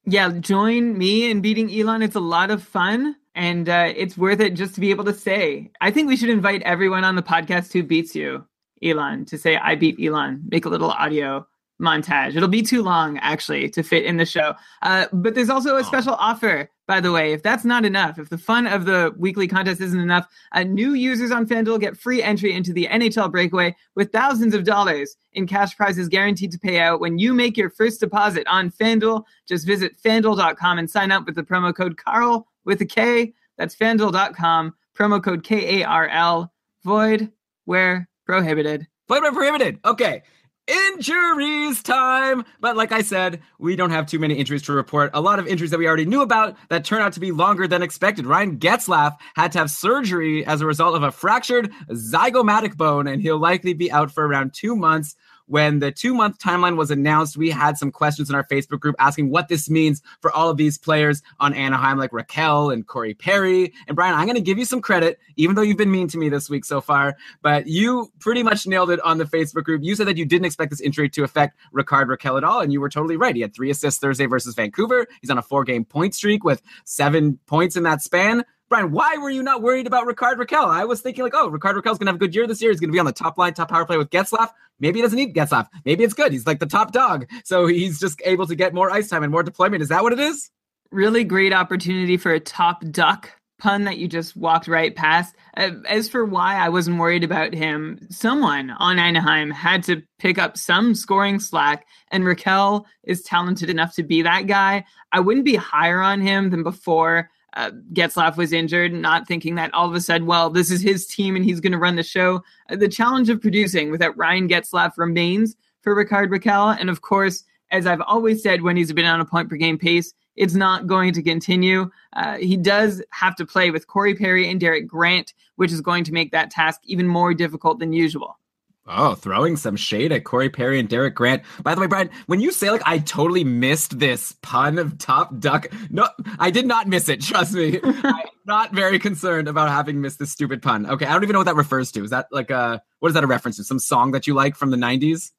Yeah, join me in beating Elon. It's a lot of fun and uh, it's worth it just to be able to say. I think we should invite everyone on the podcast who beats you, Elon, to say I beat Elon. Make a little audio montage. It'll be too long actually to fit in the show. Uh, but there's also a special offer, by the way. If that's not enough, if the fun of the weekly contest isn't enough, uh, new users on FanDuel get free entry into the NHL Breakaway with thousands of dollars in cash prizes guaranteed to pay out when you make your first deposit on FanDuel. Just visit fanduel.com and sign up with the promo code Karl with a K. That's fanduel.com, promo code K A R L. Void where prohibited. Void where prohibited. Okay. Injuries time. But like I said, we don't have too many injuries to report. A lot of injuries that we already knew about that turn out to be longer than expected. Ryan Getzlaf had to have surgery as a result of a fractured zygomatic bone, and he'll likely be out for around two months when the two month timeline was announced, we had some questions in our Facebook group asking what this means for all of these players on Anaheim, like Rakell and Corey Perry. And Brian, I'm going to give you some credit, even though you've been mean to me this week so far, but you pretty much nailed it on the Facebook group. You said that you didn't expect this injury to affect Rickard Rakell at all, and you were totally right. He had three assists Thursday versus Vancouver. He's on a four game point streak with seven points in that span. Brian, why were you not worried about Rickard Rakell? I was thinking like, oh, Rickard Rakell's gonna have a good year this year. He's gonna be on the top line, top power play with Getzlaf. Maybe he doesn't need Getzlaf. Maybe it's good. He's like the top dog, so he's just able to get more ice time and more deployment. Is that what it is? Really great opportunity for a top duck pun that you just walked right past. Uh, as for why I wasn't worried about him, someone on Anaheim had to pick up some scoring slack, and Rakell is talented enough to be that guy. I wouldn't be higher on him than before uh, Getzlaf was injured, not thinking that all of a sudden, well, this is his team and he's going to run the show. Uh, the challenge of producing without Ryan Getzlaf remains for Rickard Rakell. And of course, as I've always said when he's been on a point per game pace, it's not going to continue. Uh, he does have to play with Corey Perry and Derek Grant, which is going to make that task even more difficult than usual. Oh, throwing some shade at Corey Perry and Derek Grant. By the way, Brian, when you say like I totally missed this pun of top duck, no, I did not miss it. [laughs] Trust me, I'm not very concerned about having missed this stupid pun. Okay, I don't even know what that refers to. Is that like a what is that a reference to? Some song that you like from the '90s?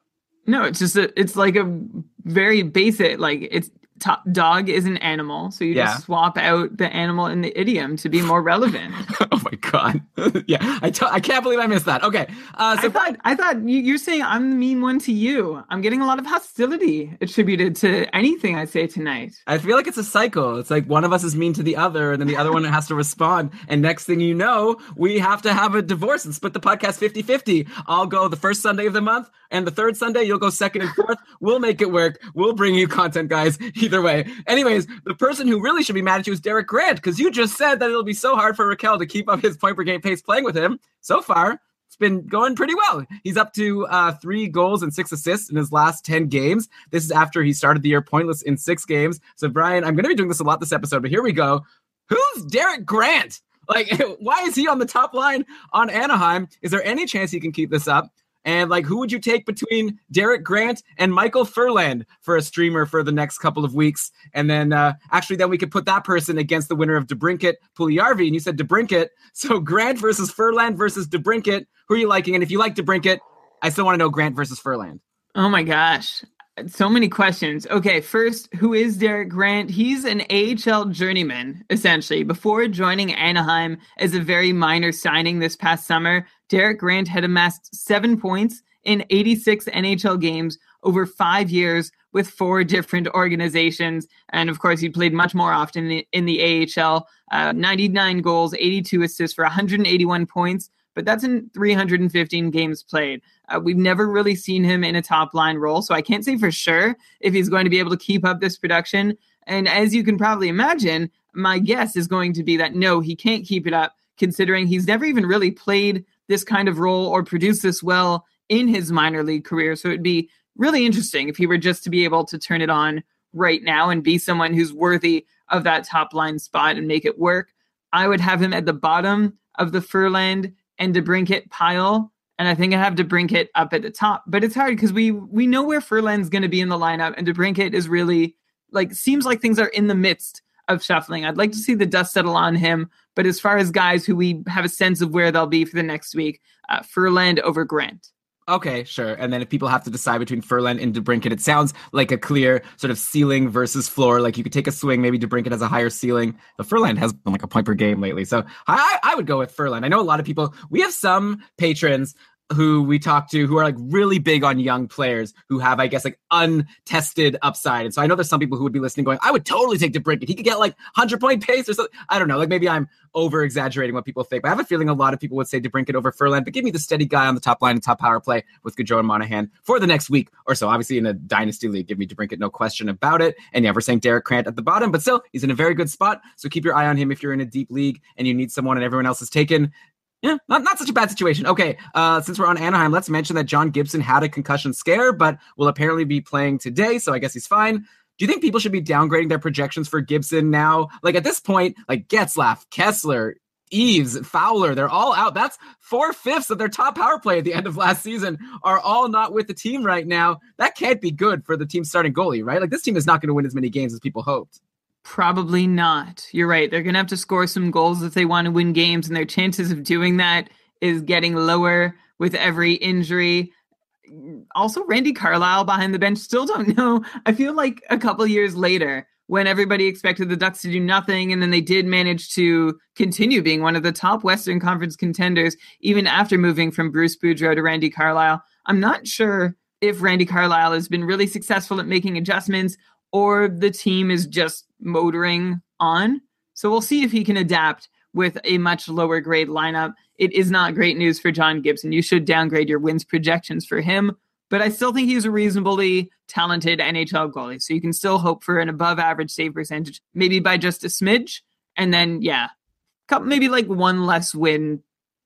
No, it's just a, it's like a very basic like it's top dog is an animal, so you Yeah. just swap out the animal in the idiom to be more relevant. [laughs] oh my god. [laughs] yeah, I t- I can't believe I missed that. Okay, uh, so I thought I thought you, you're saying I'm the mean one to you. I'm getting a lot of hostility attributed to anything I say tonight. I feel like it's a cycle. It's like one of us is mean to the other, and then the other one has to respond. And next thing you know, we have to have a divorce and split the podcast 50 50. I'll go the first Sunday of the month, and the third Sunday, you'll go second and fourth. We'll make it work. We'll bring you content, guys, [laughs] either way. Anyways, the person who really should be mad at you is Derek Grant, because you just said that it'll be so hard for Rakell to keep up his point per game pace playing with him. So far, it's been going pretty well. He's up to uh, three goals and six assists in his last 10 games. This is after he started the year pointless in six games. So, Brian, I'm going to be doing this a lot this episode, but here we go. Who's Derek Grant? Like, [laughs] why is he on the top line on Anaheim? Is there any chance he can keep this up? And like, who would you take between Derek Grant and Michael Ferland for a streamer for the next couple of weeks? And then uh, actually, then we could put that person against the winner of DeBrincat Puljujarvi. And you said DeBrincat, [laughs] so Grant versus Ferland versus DeBrincat. Who are you liking? And if you like DeBrincat, I still want to know Grant versus Ferland. Oh my gosh. So many questions. Okay, first, who is Derek Grant? He's an AHL journeyman, essentially. Before joining Anaheim as a very minor signing this past summer, Derek Grant had amassed seven points in 86 NHL games over five years with four [laughs] different organizations. And of course, he played much more often in the, in the AHL. Uh, 99 goals, 82 assists for 181 points, but that's in 315 games played. Uh, we've never really seen him in a top line role, so I can't say for sure if he's going to be able to keep up this production. And as you can probably imagine, my guess is going to be that no, he can't keep it up, considering he's never even really played this kind of role or produced this well in his minor league career. So it'd be really interesting if he were just to be able to turn it on right now and be someone who's worthy of that top line spot and make it work. I would have him at the bottom of the Ferland and DeBrincat pile. And I think I have DeBrincat up at the top. But it's hard because we we know where Ferland's going to be in the lineup, and DeBrincat is really like seems like things are in the midst of shuffling. I'd like to see the dust settle on him. But as far as guys who we have a sense of where they'll be for the next week, uh, Ferland over Grant. Okay, sure. And then if people have to decide between Ferland and DeBrincat, it sounds like a clear sort of ceiling versus floor. Like you could take a swing, maybe DeBrincat has a higher ceiling. But Ferland has been like a point per game lately. So I, I would go with Ferland. I know a lot of people, we have some patrons who we talk to who are like really big on young players who have, I guess, like untested upside. And so I know there's some people who would be listening going, I would totally take DeBrincat. He could get like 100 point pace or something. I don't know. Like maybe I'm over exaggerating what people think, but I have a feeling a lot of people would say DeBrincat over Ferland. But give me the steady guy on the top line and top power play with Gaudreau and Monahan for the next week or so. Obviously, in a dynasty league, give me DeBrincat, no question about it. And yeah, we're saying Derek Grant at the bottom, but still, he's in a very good spot. So keep your eye on him if you're in a deep league and you need someone and everyone else is taken. Yeah, not, not such a bad situation. Okay, uh, since we're on Anaheim, let's mention that John Gibson had a concussion scare, but will apparently be playing today, so I guess he's fine. Do you think people should be downgrading their projections for Gibson now? Like at this point, like Getzlaf, Kesler, Eaves, Fowler, they're all out. That's four fifths of their top power play at the end of last season are all not with the team right now. That can't be good for the team starting goalie, right? Like this team is not going to win as many games as people hoped. Probably not. You're right. They're going to have to score some goals if they want to win games, and their chances of doing that is getting lower with every injury. Also, Randy Carlyle behind the bench, still don't [laughs] know. I feel like a couple years later, when everybody expected the Ducks to do nothing, and then they did manage to continue being one of the top Western Conference contenders, even after moving from Bruce Boudreau to Randy Carlyle. I'm not sure if Randy Carlyle has been really successful at making adjustments or the team is just motoring on. So we'll see if he can adapt with a much lower grade lineup. It is not great news for John Gibson. You should downgrade your wins projections for him, but I still think he's a reasonably talented NHL goalie. So you can still hope for an above average save percentage, maybe by just a smidge. And then, yeah, maybe like one less win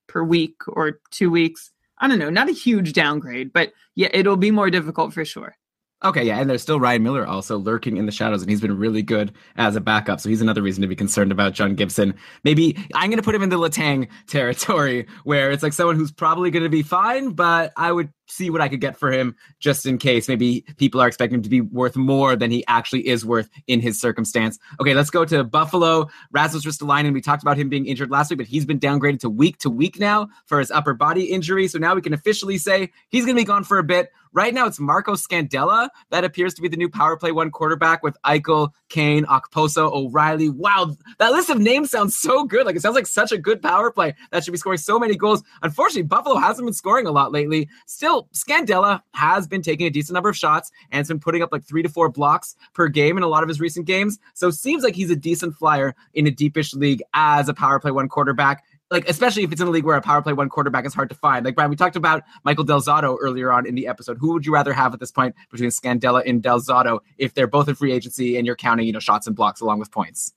per week or two weeks. I don't know, not a huge downgrade, but yeah, it'll be more difficult for sure. Okay, yeah, and there's still Ryan Miller also lurking in the shadows, and he's been really good as a backup. So he's another reason to be concerned about John Gibson. Maybe I'm going to put him in the Letang territory, [laughs] where it's like someone who's probably going to be fine, but I would see what I could get for him just in case. Maybe people are expecting him to be worth more than he actually is worth in his circumstance. Okay, let's go to Buffalo. Rasmus Ristolainen, we talked about him being injured last week, but he's been downgraded to week to week now for his upper body injury. So now we can officially say he's going to be gone for a bit. Right now, it's Marco Scandella that appears to be the new power play one quarterback with Eichel, Kane, Okposo, O'Reilly. Wow, that list of names sounds so good. Like it sounds like such a good power play that should be scoring so many goals. Unfortunately, Buffalo hasn't been scoring a lot lately. Still, Scandella has been taking a decent number of shots and has been putting up like three to four blocks per game in a lot of his recent games. So seems like he's a decent flyer in a deepish league as a power play one quarterback like especially if it's in a league where a power play one quarterback is hard to find. Like Brian, we talked about Michael Del Zotto earlier on in the episode. Who would you rather have at this point between Scandella and Del Zotto if they're both in free agency and you're counting, you know, shots and blocks along with points?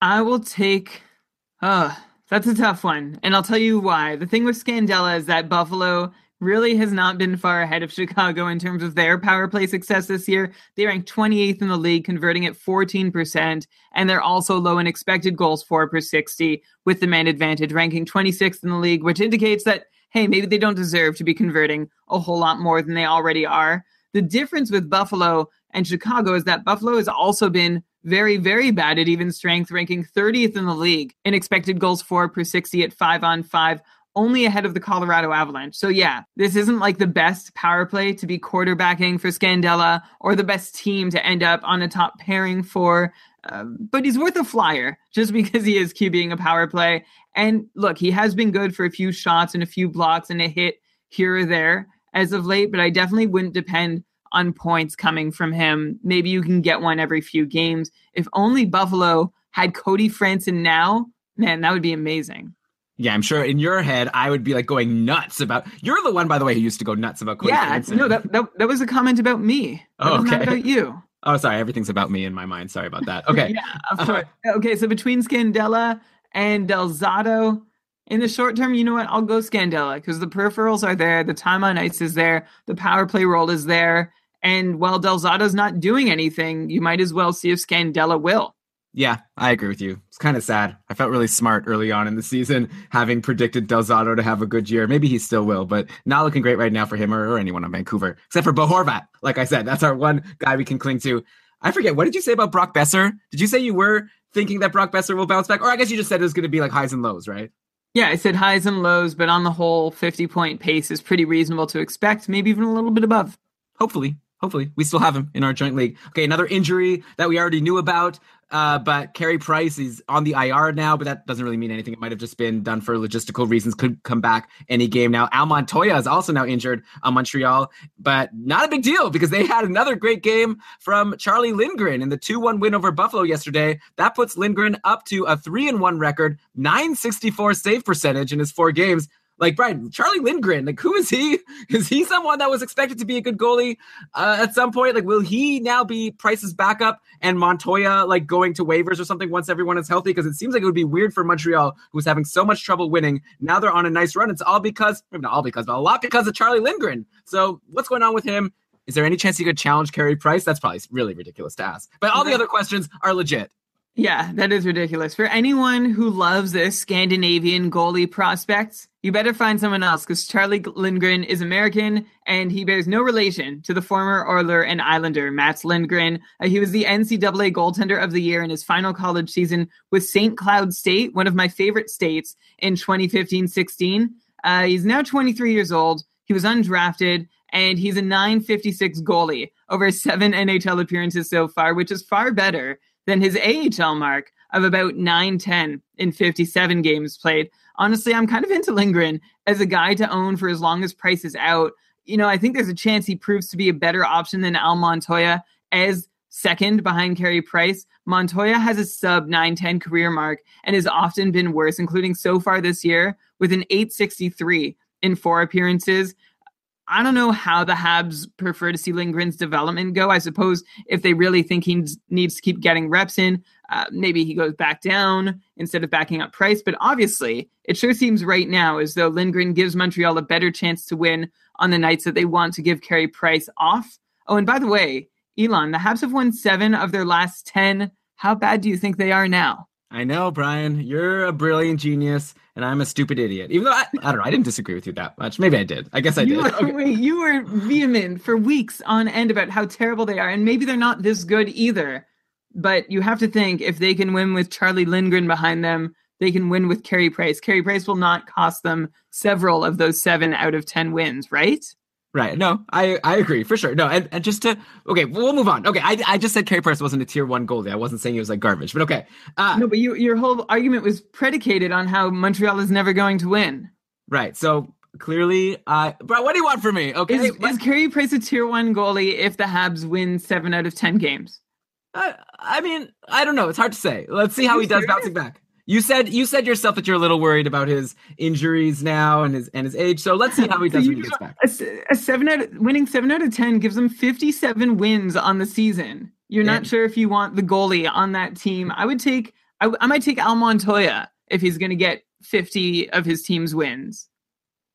I will take. Uh, that's a tough one, and I'll tell you why. The thing with Scandella is that Buffalo really has not been far ahead of Chicago in terms of their power play success this year. They rank 28th in the league, converting at 14%, and they're also low in expected goals for per 60 with the man advantage, ranking 26th in the league, which indicates that, hey, maybe they don't deserve to be converting a whole lot more than they already are. The difference with Buffalo and Chicago is that Buffalo has also been very, very bad at even strength, ranking 30th in the league in expected goals for per 60 at five on five only ahead of the Colorado Avalanche. So yeah, this isn't like the best power play to be quarterbacking for Scandella or the best team to end up on a top pairing for. Uh, but he's worth a flyer just [laughs] because he is QBing a power play. And look, he has been good for a few shots and a few blocks and a hit here or there as of late, but I definitely wouldn't depend on points coming from him. Maybe you can get one every few games. If only Buffalo had Cody Franson now, man, that would be amazing. Yeah, I'm sure in your head I would be like going nuts about. You're the one, by the way, who used to go nuts about Cody. Yeah, no, that, that that was a comment about me. Oh, was not okay. about you. [laughs] Oh, sorry, everything's about me in my mind. Sorry about that. Okay, [laughs] yeah, of uh, course. Okay, so between Scandella and Del Zotto, in the short term, you know what? I'll go Scandella because the peripherals are there, the time on ice is there, the power play role is there, and while Del Zotto's not doing anything, you might as well see if Scandella will. Yeah, I agree with you. It's kind of sad. I felt really smart early on in the season, having predicted Del Zotto to have a good year. Maybe he still will, but not looking great right now for him or, or anyone on Vancouver, except for Bo Horvat. Like I said, that's our one guy we can cling to. I forget, what did you say about Brock Boeser? Did you say you were thinking that Brock Boeser will bounce back? Or I guess you just said it was going to be like highs and lows, right? Yeah, I said highs and lows, but on the whole, 50 point pace is pretty reasonable to expect, maybe even a little bit above. Hopefully. Hopefully. We still have him in our joint league. Okay, another injury that we already knew about. Uh, but Carey Price is on the IR now, but that doesn't really mean anything. It might have just been done for logistical reasons. Could come back any game now. Al Montoya is also now injured on Montreal, but not a big deal because they had another great game from Charlie Lindgren in the 2-1 win over Buffalo yesterday. That puts Lindgren up to a 3 and 1 record, 964 save percentage in his four games. Like Brian, Charlie Lindgren, like who is he? [laughs] Is he someone that was expected to be a good goalie uh, at some point? Like, will he now be Price's backup and Montoya like going to waivers or something once everyone is healthy? Because it seems like it would be weird for Montreal, who was having so much trouble winning. Now they're on a nice run. It's all because, not all because, but a lot because of Charlie Lindgren. So what's going on with him? Is there any chance he could challenge Carey Price? That's probably really ridiculous to ask. But all the other questions are legit. Yeah, that is ridiculous. For anyone who loves this Scandinavian goalie prospect, you better find someone else because Charlie Lindgren is American and he bears no relation to the former Oiler and Islander Mats Lindgren. Uh, he was the NCAA goaltender of the year in his final college season with St. Cloud State, one of my favorite states in 2015 16. Uh, he's now 23 years old. He was undrafted and he's a 956 goalie over seven NHL appearances so far, which is far better than his AHL mark of about 910 in 57 games played. Honestly, I'm kind of into Lindgren as a guy to own for as long as Price is out. You know, I think there's a chance he proves to be a better option than Al Montoya as second behind Carey Price. Montoya has a sub 910 career mark and has often been worse, including so far this year with an 863 in four appearances. I don't know how the Habs prefer to see Lindgren's development go. I suppose if they really think he needs to keep getting reps in, uh, maybe he goes back down instead of backing up Price. But obviously, it sure seems right now as though Lindgren gives Montreal a better chance to win on the nights that they want to give Carey Price off. Oh, and by the way, Elon, the Habs have won seven of their last 10. How bad do you think they are now? I know, Brian. You're a brilliant genius, and I'm a stupid idiot. Even though I, I don't know, I didn't disagree with you that much. Maybe I did. I guess I did. You were, Okay. wait, you were vehement for weeks on end about how terrible they are, and maybe they're not this good either. But you have to think if they can win with Charlie Lindgren behind them, they can win with Carey Price. Carey Price will not cost them several of those seven out of ten wins, right? Right. No, I, I agree for sure. No, and, and just to okay, we'll move on. Okay, I, I just said Carey Price wasn't a tier one goalie. I wasn't saying he was like garbage, but okay. Uh, No, but you, your whole argument was predicated on how Montreal is never going to win. right. So clearly, uh, bro, what do you want from me? Okay, Is, is Carey Price a tier one goalie if the Habs win seven out of ten games? I, I mean, I don't know. It's hard to say. Let's see how he does serious? bouncing back. You said you said yourself that you're a little worried about his injuries now and his and his age. So let's see how he [laughs] does you when he gets back. A, a seven out of, winning seven out of ten gives him fifty-seven wins on the season. You're Yeah. not sure if you want the goalie on that team. I would take. I, I might take Al Montoya if he's going to get fifty of his team's wins.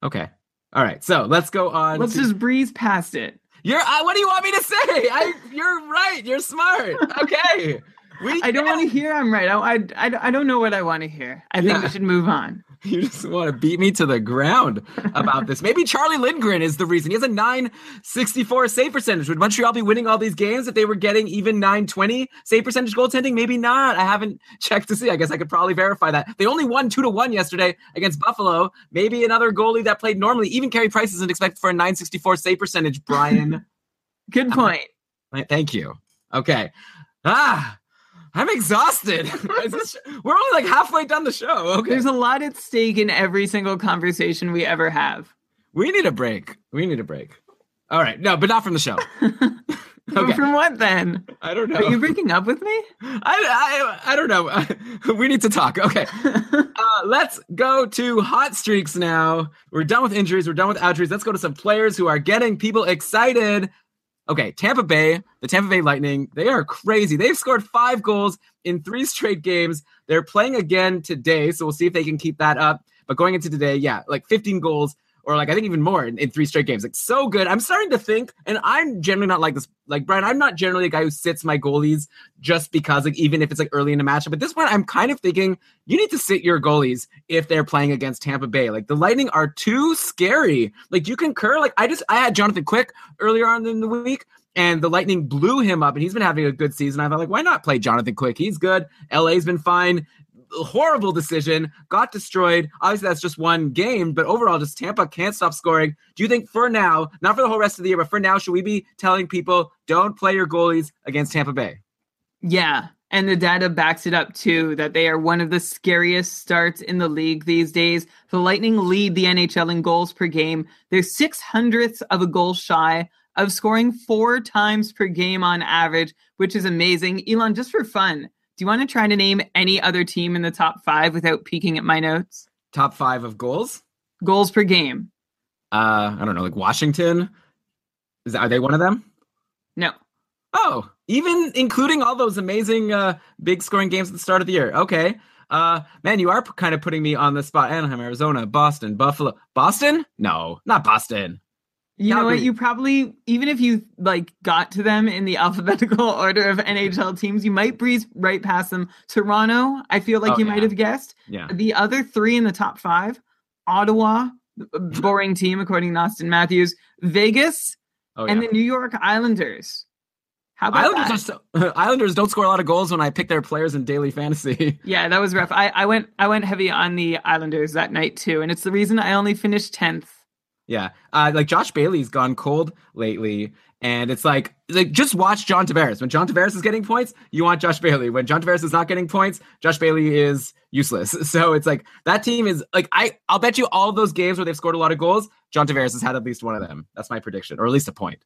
Okay. All right. So let's go on. Let's to- just breeze past it. You're. Uh, what do you want me to say? I. You're right. You're smart. [laughs] Okay. We. I don't want to hear I'm right. I, I, I, don't know what I want to hear. I think Yeah. we should move on. [laughs] You just want to beat me to the ground about this. Maybe Charlie Lindgren is the reason. He has a 964 save percentage. Would Montreal be winning all these games if they were getting even 920 save percentage goaltending? Maybe not. I haven't [laughs] checked to see. I guess I could probably verify that. They only won 2 to 1 yesterday against Buffalo. Maybe another goalie that played normally. Even Carey Price isn't expected for a 964 save percentage, Brian. Good point. Thank you. Okay. Ah, I'm exhausted. [laughs] Is this- we're only like halfway done the show. Okay. There's a lot at stake in every single conversation we ever have. We need a break. We need a break. All right. No, but not from the show. [laughs] Okay. From what then? I don't know. Are you breaking up with me? I, I, I don't know. [laughs] we need to talk. Okay. Uh, let's go to hot streaks now. We're done with injuries. We're done with outjuries. Let's go to some players who are getting people excited. Okay, Tampa Bay, the Tampa Bay Lightning, they are crazy. They've scored five goals in three straight games. They're playing again today, so we'll see if they can keep that up. But going into today, yeah, like 15 goals, or like I think even more in, in three straight games. Like so good. I'm starting to think, and I'm generally not like this. Like Brian, I'm not generally a guy who sits my goalies just because, like, even if it's like early in the matchup. But this one, I'm kind of thinking you need to sit your goalies if they're playing against Tampa Bay. Like the Lightning are too scary. Like you concur. Like I just I had Jonathan Quick earlier on in the week. And the Lightning blew him up, and he's been having a good season. I thought, like, why not play Jonathan Quick? He's good. LA's been fine. Horrible decision. Got destroyed. Obviously, that's just one game, but overall, just Tampa can't stop scoring. Do you think for now, not for the whole rest of the year, but for now, should we be telling people don't play your goalies against Tampa Bay? Yeah. And the data backs it up too that they are one of the scariest starts in the league these days. The Lightning lead the NHL in goals per game. They're six hundredths of a goal shy of scoring four times per game on average, which is amazing. Elon, just for fun, do you want to try to name any other team in the top five without peeking at my notes? Top five of goals? Goals per game. Uh, I don't know, like Washington. Is that, are they one of them? No. Oh, even including all those amazing uh, big scoring games at the start of the year. Okay. Uh, man, you are p- kind of putting me on the spot. Anaheim, Arizona, Boston, Buffalo. Boston? No, not Boston. You know what? You probably, even if you like got to them in the [laughs] alphabetical order of NHL teams, you might breeze right past them. Toronto, I feel like Oh, you yeah. might have guessed. Yeah. The other three in the top five Ottawa, [laughs] boring team according to Auston Matthews, Vegas, Oh, yeah. and the New York Islanders. How about Islanders, that? so, [laughs] Islanders don't score a lot of goals when I pick their players in daily fantasy. Yeah, that was rough. I, I went I went heavy on the Islanders that night too, and it's the reason I only finished tenth. Yeah. Uh, like Josh Bailey's gone cold lately. And it's like, like just watch John Tavares. When John Tavares is getting points, you want Josh Bailey. When John Tavares is not getting points, Josh Bailey is useless. [laughs] So it's like that team is like I I'll bet you all those games where they've scored a lot of goals, John Tavares has had at least one of them. That's my prediction, or at least a point.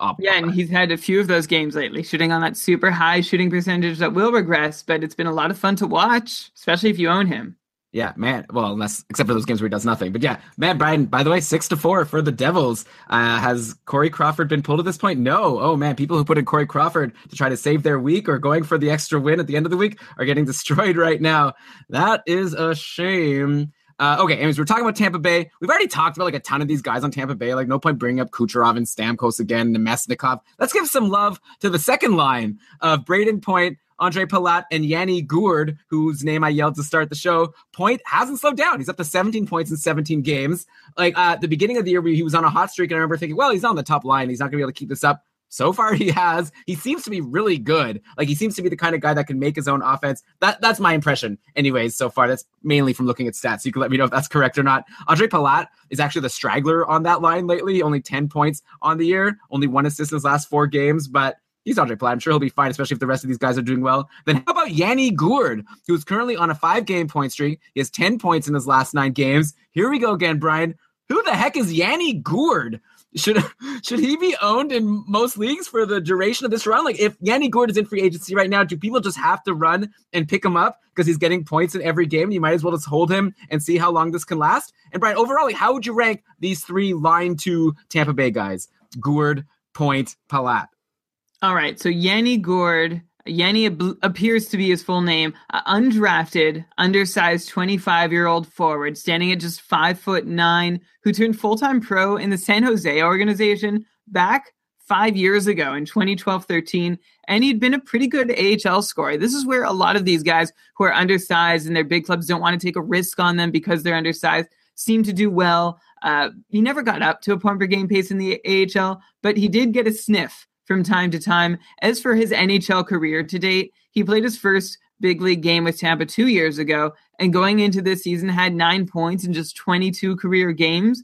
I'll- Yeah, and he's had a few of those games lately, shooting on that super high shooting percentage that will regress, but it's been a lot of fun to watch, especially if you own him. Yeah, man. Well, unless except for those games where he does nothing. But yeah, man, Brian. By the way, six to four for the Devils. Uh, has Corey Crawford been pulled at this point? No. Oh man, people who put in Corey Crawford to try to save their week or going for the extra win at the end of the week are getting [laughs] destroyed right now. That is a shame. Uh, okay, anyways, we're talking about Tampa Bay. We've already talked about like a ton of these guys on Tampa Bay. Like, no point bringing up Kucherov and Stamkos again, and Namestnikov. Let's give some love to the second line of Brayden Point, Andre Palat, and Yanni Gourde, whose name I yelled to start the show. Point hasn't slowed down. He's up to 17 points in 17 games. Like uh, at the beginning of the year, he was on a hot streak, and I remember thinking, well, he's on the top line. He's not going to be able to keep this up. So far, [laughs] he has. He seems to be really good. Like he seems to be the kind of guy that can make his own offense. That that's my impression, anyways. So far, that's mainly from looking at stats. You can let me know if that's correct or not. Andre Palat is actually the straggler on that line lately. Only ten points on the year, only one assist in his last four games, but he's Andre Palat. I'm sure he'll be fine, especially if the rest of these guys are doing well. Then how about Yanni Gourde, who's currently on a five game point streak? He has 10 points in his last nine games. Here we go again, Brian. Who the heck is Yanni Gourde? Should [laughs] should he be owned in most leagues for the duration of this run? Like if Yanni Gourde is in free agency right now, do people just have to run and pick him up because he's getting points in every game? You might as well just hold him and see how long this can last. And Brian, overall, like, how would you rank these three line two Tampa Bay guys? Gourde, Point, Palat. All right. So Yanni Gourde, Yanni ab- appears to be his full name, uh, undrafted, undersized 25 year old forward, standing at just five foot nine, who turned full time pro in the San Jose organization back five years ago in 2012 13. And he'd been a pretty good AHL scorer. This is where a lot of these guys who are undersized and their big clubs don't want to take a risk on them because they're undersized seem to do well. Uh, he never got up to a point per game pace in the AHL, but he did get a sniff from time to time. As for his NHL career to date, he played his first big league game with Tampa two years ago, and going into this season had nine points in just 22 career games.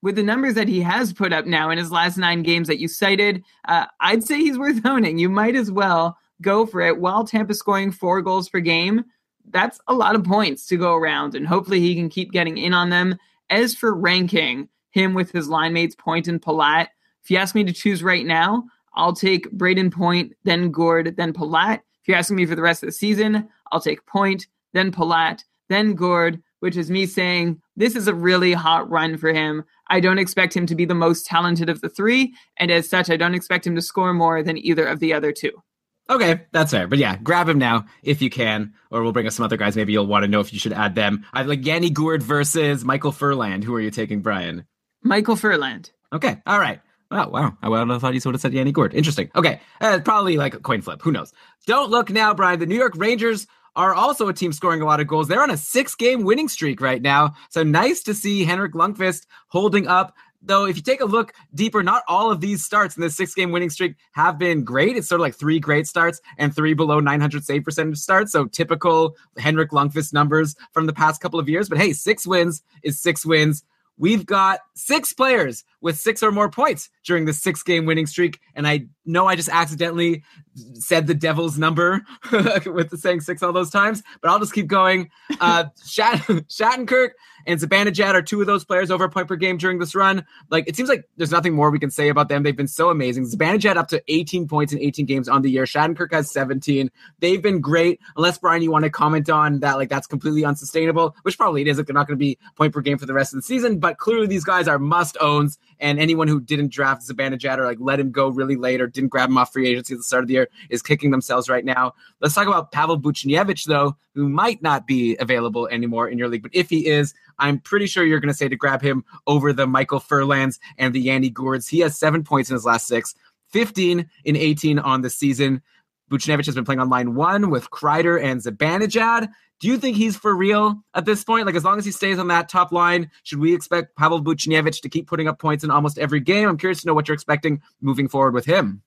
With the numbers that he has put up now in his last nine games that you cited, uh, I'd say he's worth owning. You might as well go for it. While Tampa scoring four goals per game, that's a lot of points to go around, and hopefully he can keep getting in on them. As for ranking him with his line mates Point and Palat, if you ask me to choose right now, I'll take Brayden Point, then Gourde, then Palat. If you're asking me for the rest of the season, I'll take Point, then Palat, then Gourde, which is me saying this is a really hot run for him. I don't expect him to be the most talented of the three, and as such, I don't expect him to score more than either of the other two. Okay, that's fair. But yeah, grab him now if you can, or we'll bring us some other guys. Maybe you'll want to know if you should add them. I like Yanni Gourde versus Michael Ferland. Who are you taking, Brian? Michael Ferland. Okay, all right. Oh, wow. I would have thought you would have said Yanni Gourde. Interesting. Okay. Uh, probably like a coin flip. Who knows? Don't look now, Brian. The New York Rangers are also a team scoring a lot of goals. They're on a six game winning streak right now. So nice to see Henrik Lundqvist holding up. Though, if you take a look deeper, not all of these starts in this six game winning streak have been great. It's sort of like three great starts and three below 900 save percentage starts. So typical Henrik Lundqvist numbers from the past couple of years. But hey, six wins is six wins. We've got six players with six or more points during the six game winning streak. And I know I just accidentally said the devil's number [laughs] with the saying six all those times, but I'll just keep going. Uh, [laughs] Shat- Shattenkirk and Zibanejad are two of those players over a point per game during this run. Like it seems like there's nothing more we can say about them. They've been so amazing. Zibanejad up to 18 points in 18 games on the year. Shattenkirk has 17. They've been great. Unless Brian, you want to comment on that, like that's completely unsustainable, which probably it is. Like they're not going to be point per game for the rest of the season. But clearly these guys are must owns. And anyone who didn't draft Zibanejad or like let him go really late or didn't grab him off free agency at the start of the year is kicking themselves right now. Let's talk about Pavel Buchnevich though, who might not be available anymore in your league, but if he is, I'm pretty sure you're going to say to grab him over the Michael Ferlands and the Yanni Gourdes. He has seven points in his last six, 15 in 18 on the season. Buchnevich has been playing on line one with Kreider and Zibanejad. Do you think he's for real at this point? Like, as long as he stays on that top line, should we expect Pavel Buchnevich to keep putting up points in almost every game? I'm curious to know what you're expecting moving forward with him.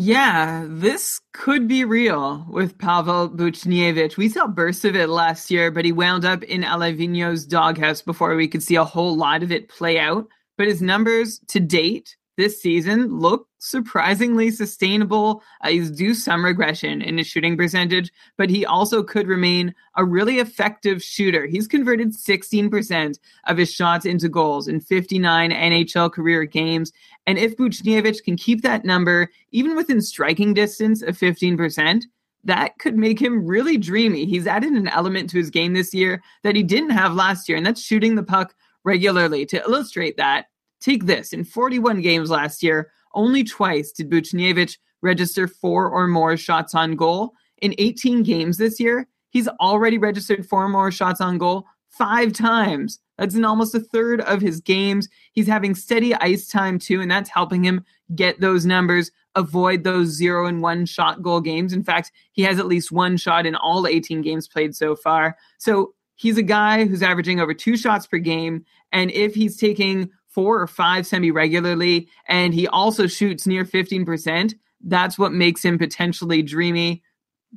Yeah, this could be real with Pavel Buchnevich. We saw bursts of it last year, but he wound up in Alain Vigneault's doghouse before we could see a whole lot of it play out. But his numbers to date this season look surprisingly sustainable. Uh, he's due some regression in his shooting percentage, but he also could remain a really effective shooter. He's converted 16% of his shots into goals in 59 NHL career games. And if Buchnevich can keep that number, even within striking distance of 15%, that could make him really dreamy. He's added an element to his game this year that he didn't have last year, and that's shooting the puck regularly. To illustrate that, take this in 41 games last year, only twice did Buchnevich register four or more shots on goal. In 18 games this year, he's already registered four or more shots on goal five times. That's in almost a third of his games. He's having steady ice time too, and that's helping him get those numbers, avoid those zero and one shot goal games. In fact, he has at least one shot in all 18 games played so far. So he's a guy who's averaging over two shots per game. And if he's taking four or five semi regularly, and he also shoots near 15%. That's what makes him potentially dreamy.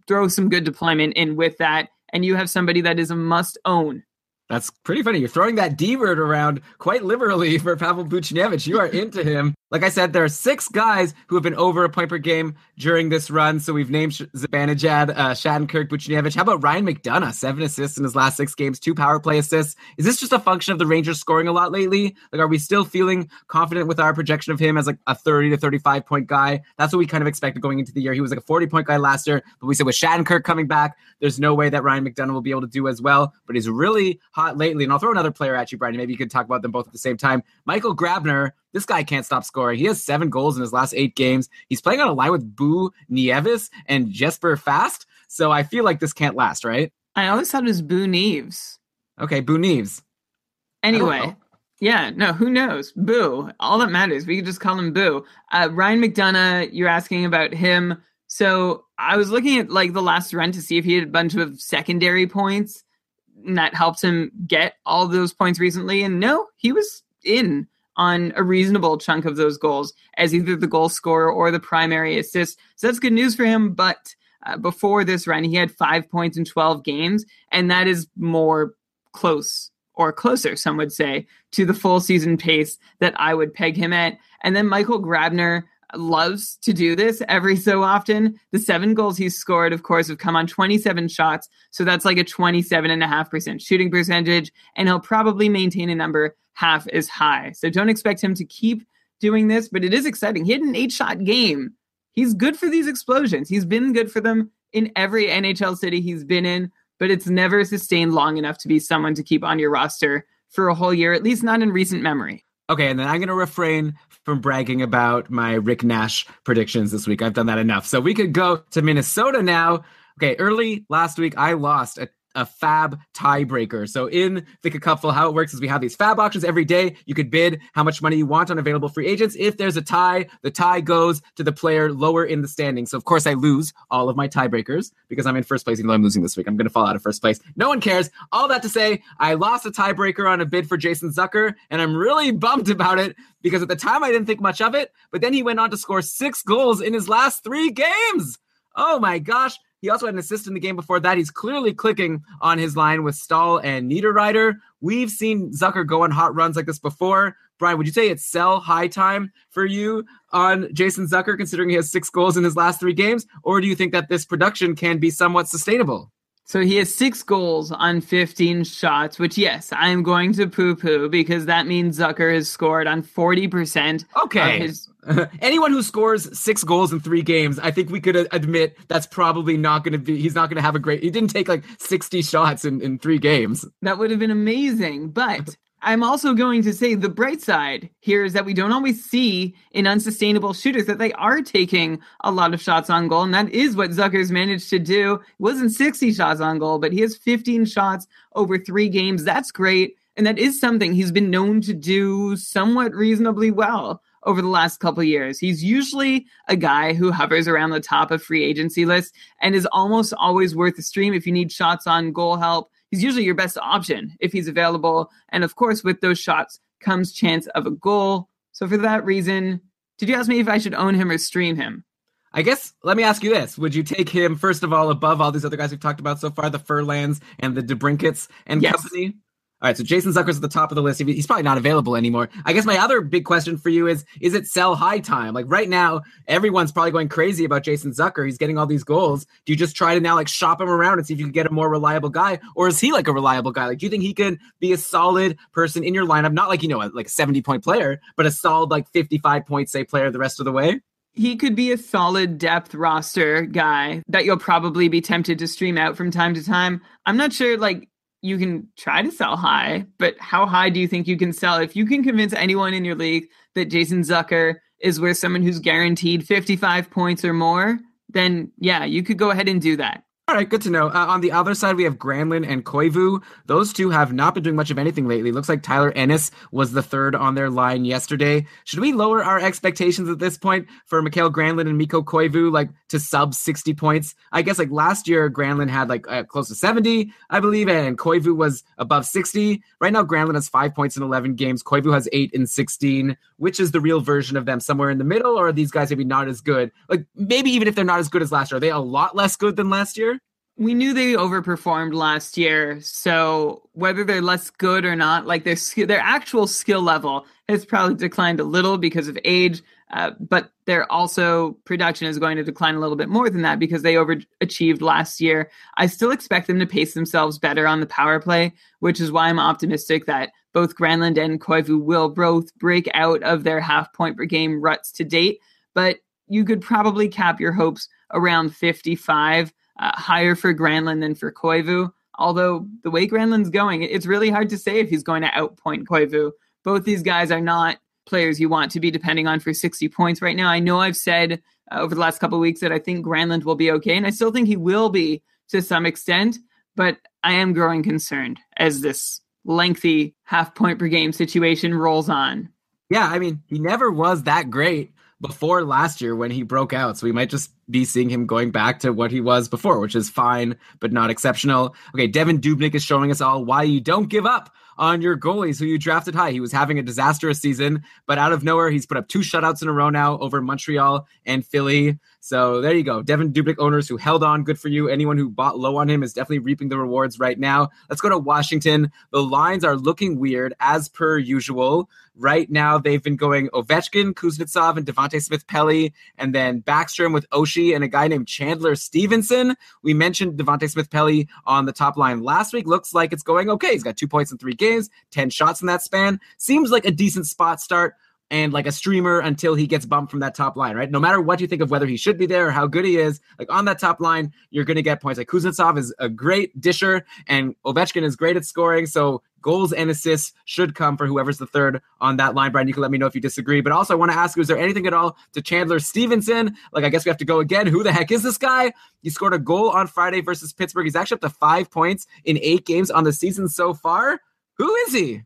Throw some good deployment in with that, and you have somebody that is a must own. That's pretty funny. You're throwing that D word around quite liberally [laughs] for Pavel Buchnevich. You are into him. Like I said, there are six guys who have been over a point per game during this run. So we've named Zibanejad, uh, Shattenkirk, Buchnevich. How about Ryan McDonagh? Seven assists in his last six games, two power play assists. Is this just a function of the Rangers scoring a lot lately? Like, are we still feeling confident with our projection of him as like a 30 to 35 point guy? That's what we kind of expected going into the year. He was like a 40 point guy last year, but we said with Shattenkirk coming back, there's no way that Ryan McDonagh will be able to do as well. But he's really hot lately. And I'll throw another player at you, Brian. Maybe you could talk about them both at the same time. Michael Grabner this guy can't stop scoring. He has seven goals in his last eight games. He's playing on a line with Boo Nieves and Jesper Fast. So I feel like this can't last, right? I always thought it was Boo Neves. Okay, Boo Neves. Anyway, yeah, no, who knows? Boo. All that matters. We could just call him Boo. Uh, Ryan McDonagh, you're asking about him. So I was looking at like the last run to see if he had a bunch of secondary points and that helped him get all those points recently. And no, he was in on a reasonable chunk of those goals as either the goal scorer or the primary assist. So that's good news for him. But uh, before this run, he had five points in 12 games, and that is more close or closer, some would say, to the full season pace that I would peg him at. And then Michael Grabner loves to do this every so often. The seven goals he's scored, of course, have come on 27 shots. So that's like a 27.5% shooting percentage. And he'll probably maintain a number half as high. So don't expect him to keep doing this, but it is exciting. He had an eight shot game. He's good for these explosions. He's been good for them in every NHL city he's been in, but it's never sustained long enough to be someone to keep on your roster for a whole year, at least not in recent memory. Okay, and then I'm going to refrain from bragging about my Rick Nash predictions this week. I've done that enough. So we could go to Minnesota now. Okay, early last week, I lost a a fab tiebreaker. So in the Cupful, how it works is we have these fab auctions every day. You could bid how much money you want on available free agents. If there's a tie, the tie goes to the player lower in the standing. So of course I lose all of my tiebreakers because I'm in first place, even though I'm losing this week. I'm to fall out of first place. No one cares. All that to say, I lost a tiebreaker on a bid for Jason Zucker, and I'm really bummed about it because at the time I didn't think much of it, but then he went on to score six goals in his last three games. Oh my gosh. He also had an assist in the game before that. He's clearly clicking on his line with Staal and Niederreiter. We've seen Zucker go on hot runs like this before. Brian, would you say it's sell high time for you on Jason Zucker, considering he has six goals in his last three games? Or do you think that this production can be somewhat sustainable? So he has six goals on 15 shots, which, yes, I'm going to poo poo because that means Zucker has scored on 40%. Okay. His... [laughs] Anyone who scores six goals in three games, I think we could uh, admit that's probably not going to be, he's not going to have a great, he didn't take like 60 shots in, in three games. That would have been amazing. But [laughs] I'm also going to say the bright side here is that we don't always see in unsustainable shooters that they are taking a lot of shots on goal. And that is what Zucker's managed to do. It wasn't 60 shots on goal, but he has 15 shots over three games. That's great. And that is something he's been known to do somewhat reasonably well over the last couple years. He's usually a guy who hovers around the top of free agency lists and is almost always worth a stream if you need shots on goal help he's usually your best option if he's available. And of course, with those shots comes chance of a goal. So for that reason, did you ask me if I should own him or stream him? I guess let me ask you this: Would you take him first of all above all these other guys we've talked about so far, the Ferlands and the DeBrincats and yes. company? All right, so Jason Zucker's at the top of the list. He's probably not available anymore. I guess my other big question for you is: Is it sell high time? Like right now, everyone's probably going crazy about Jason Zucker. He's getting all these goals. Do you just try to now like shop him around and see if you can get a more reliable guy, or is he like a reliable guy? Like, do you think he could be a solid person in your lineup? Not like you know, like a seventy point player, but a solid like fifty five point say player the rest of the way. He could be a solid depth roster guy that you'll probably be tempted to stream out from time to time. I'm not sure like you can try to sell high, but how high do you think you can sell? If you can convince anyone in your league that Jason Zucker is worth someone who's guaranteed 55 points or more, then yeah, you could go ahead and do that. All right, good to know. Uh, on the other side, we have Granlund and Koivu. Those two have not been doing much of anything lately. Looks like Tyler Ennis was the third on their line yesterday. Should we lower our expectations at this point for Mikael Granlund and Mikko Koivu, like to sub 60 points? I guess like last year, Granlund had like uh, close to 70, I believe, and Koivu was above 60. Right now, Granlund has five points in 11 games. Koivu has eight in 16. Which is the real version of them? Somewhere in the middle, or are these guys maybe not as good? Like maybe even if they're not as good as last year, are they a lot less good than last year? We knew they overperformed last year, so whether they're less good or not, like their their actual skill level has probably declined a little because of age, uh, but their also production is going to decline a little bit more than that because they overachieved last year. I still expect them to pace themselves better on the power play, which is why I'm optimistic that both Granlund and Koivu will both break out of their half point per game ruts to date. But you could probably cap your hopes around 55 uh, higher for Granlund than for Koivu. Although the way Granlund's going, it's really hard to say if he's going to outpoint Koivu. Both these guys are not players you want to be depending on for 60 points right now. I know I've said uh, over the last couple of weeks that I think Granlund will be okay, and I still think he will be to some extent, but I am growing concerned as this lengthy half point per game situation rolls on. Yeah, I mean, he never was that great before last year when he broke out. So we might just be seeing him going back to what he was before, which is fine, but not exceptional. Okay, Devan Dubnyk is showing us all why you don't give up on your goalies who you drafted high. He was having a disastrous season, but out of nowhere, he's put up two shutouts in a row now over Montreal and Philly. So there you go. Devan Dubnyk owners who held on, good for you. Anyone who bought low on him is definitely reaping the rewards right now. Let's go to Washington. The lines are looking weird as per usual. Right now, they've been going Ovechkin, Kuznetsov, and Devante Smith Pelly, and then Backstrom with Oshie and a guy named Chandler Stephenson. We mentioned Devante Smith Pelly on the top line last week. Looks like it's going okay. He's got two points in three games, 10 shots in that span. Seems like a decent spot start and like a streamer until he gets bumped from that top line, right? No matter what you think of whether he should be there or how good he is, like on that top line, you're going to get points. Like Kuznetsov is a great disher and Ovechkin is great at scoring. So goals and assists should come for whoever's the third on that line. Brian, you can let me know if you disagree. But also, I want to ask you, is there anything at all to Chandler Stephenson? Like, I guess we have to go again. Who the heck is this guy? He scored a goal on Friday versus Pittsburgh. He's actually up to five points in eight games on the season so far. Who is he?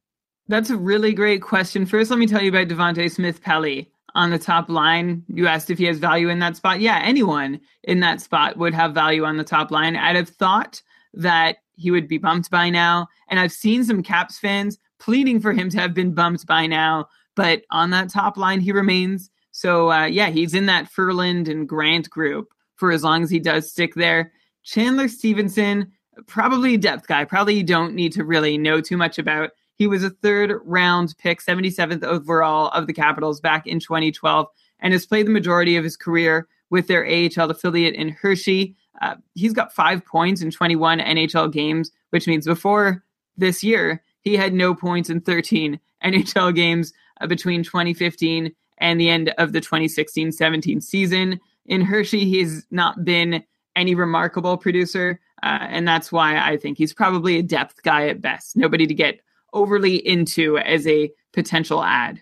That's a really great question. First, let me tell you about Devante Smith Pelly on the top line. You asked if he has value in that spot. Yeah, anyone in that spot would have value on the top line. I'd have thought that he would be bumped by now. And I've seen some Caps fans pleading for him to have been bumped by now. But on that top line, he remains. So, uh, yeah, he's in that Ferland and Grant group for as long as he does stick there. Chandler Stephenson, probably depth guy. Probably you don't need to really know too much about. He was a third round pick, 77th overall of the Capitals back in 2012, and has played the majority of his career with their AHL affiliate in Hershey. Uh, he's got five points in 21 NHL games, which means before this year, he had no points in 13 [laughs] NHL games uh, between 2015 and the end of the 2016 17 season. In Hershey, he's not been any remarkable producer, uh, and that's why I think he's probably a depth guy at best. Nobody to get overly into as a potential ad.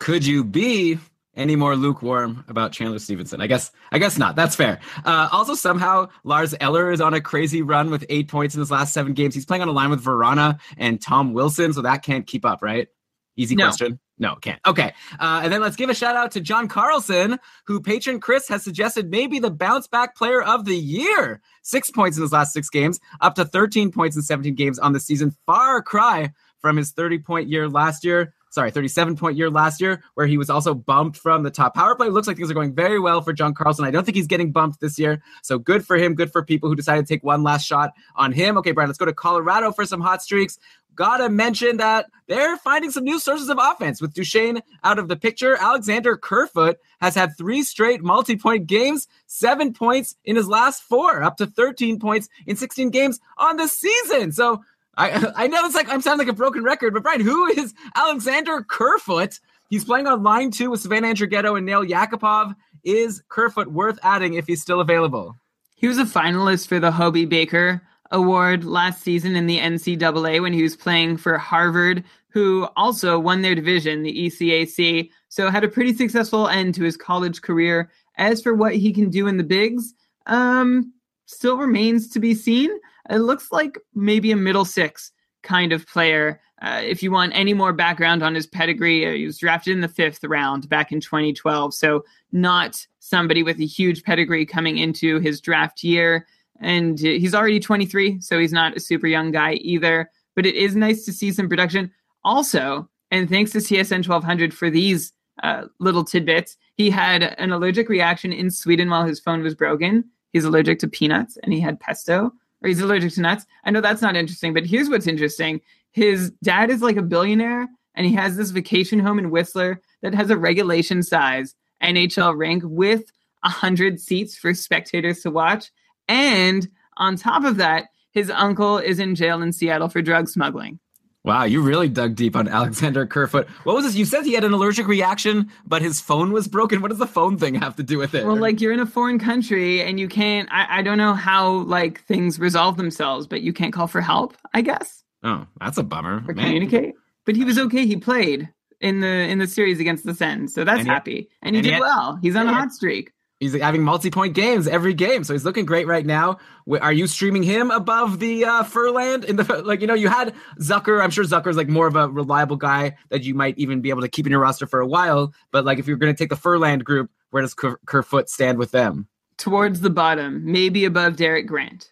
Could you be any more lukewarm about Chandler Stephenson? I guess I guess not. That's fair. Uh, also, somehow Lars Eller is on a crazy run with eight points in his last seven games. He's playing on a line with Vrana and Tom Wilson, so that can't keep up, right? Easy No. question. No, can't. Okay. Uh, and then let's give a shout out to John Carlson, who patron Chris has suggested maybe the bounce back player of the year. Six points in his last six games, up to 13 points in 17 games on the season. Far cry from his 30 point year last year. Sorry, 37 point year last year, where he was also bumped from the top power play. Looks like things are going very well for John Carlson. I don't think he's getting bumped this year. So good for him. Good for people who decided to take one last shot on him. Okay, Brian, let's go to Colorado for some hot streaks. Gotta mention that they're finding some new sources of offense with Duchene out of the picture. Alexander Kerfoot has had three straight multi point games, seven points in his last four, up to 13 points in 16 games on the season. So I [laughs] I know it's like I'm sounding like a broken record, but Brian, who is Alexander Kerfoot? He's playing on line two with Sven Andrighetto and Nail Yakupov. Is Kerfoot worth adding if he's still available? He was a finalist for the Hobey Baker Award last season in the NCAA when he was playing for Harvard, who also won their division, the ECAC. So had a pretty successful end to his college career. As for what he can do in the bigs, um, still remains to be seen. It looks like maybe a middle six kind of player. Uh, if you want any more background on his pedigree, uh, he was drafted in the fifth round back in 2012. So, not somebody with a huge pedigree coming into his draft year. And he's already 23, so he's not a super young guy either. But it is nice to see some production. Also, and thanks to TSN 1200 for these uh, little tidbits, he had an allergic reaction in Sweden while his phone was broken. He's allergic to peanuts and he had pesto, or he's allergic to nuts. I know that's not interesting, but here's what's interesting his dad is like a billionaire and he has this vacation home in Whistler that has a regulation size NHL rink with 100 seats for spectators to watch. And on top of that, his uncle is in jail in Seattle for drug smuggling. Wow, you really dug deep on Alexander Kerfoot. What was this? You said he had an allergic reaction, but his phone was broken. What does the phone thing have to do with it? Well, like you're in a foreign country and you can't. I, I don't know how like things resolve themselves, but you can't call for help. I guess. Oh, that's a bummer. Or Man. communicate. But he was okay. He played in the in the series against the Sens, so that's And he- happy. And he and he did had- well. He's on a hot streak. He's having multi-point games every game, so he's looking great right now. Are you streaming him above the uh, Ferland in the [laughs] like? You know, you had Zucker. I'm sure Zucker's like more of a reliable guy that you might even be able to keep in your roster for a while. But like, if you're going to take the Ferland group, where does Ker- Kerfoot stand with them? Towards the bottom, maybe above Derek Grant.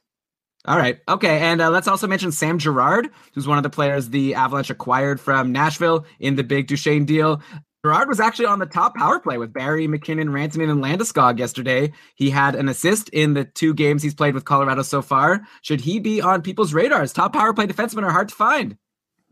All right. Okay. And uh, let's also mention Sam Girard, who's one of the players the Avalanche acquired from Nashville in the big Duchene deal. Girard was actually on the top power play with Barrie, MacKinnon, Rantanen, and Landeskog yesterday. He had an assist in the two games he's played with Colorado so far. Should he be on people's radars? Top power play defensemen are hard to find.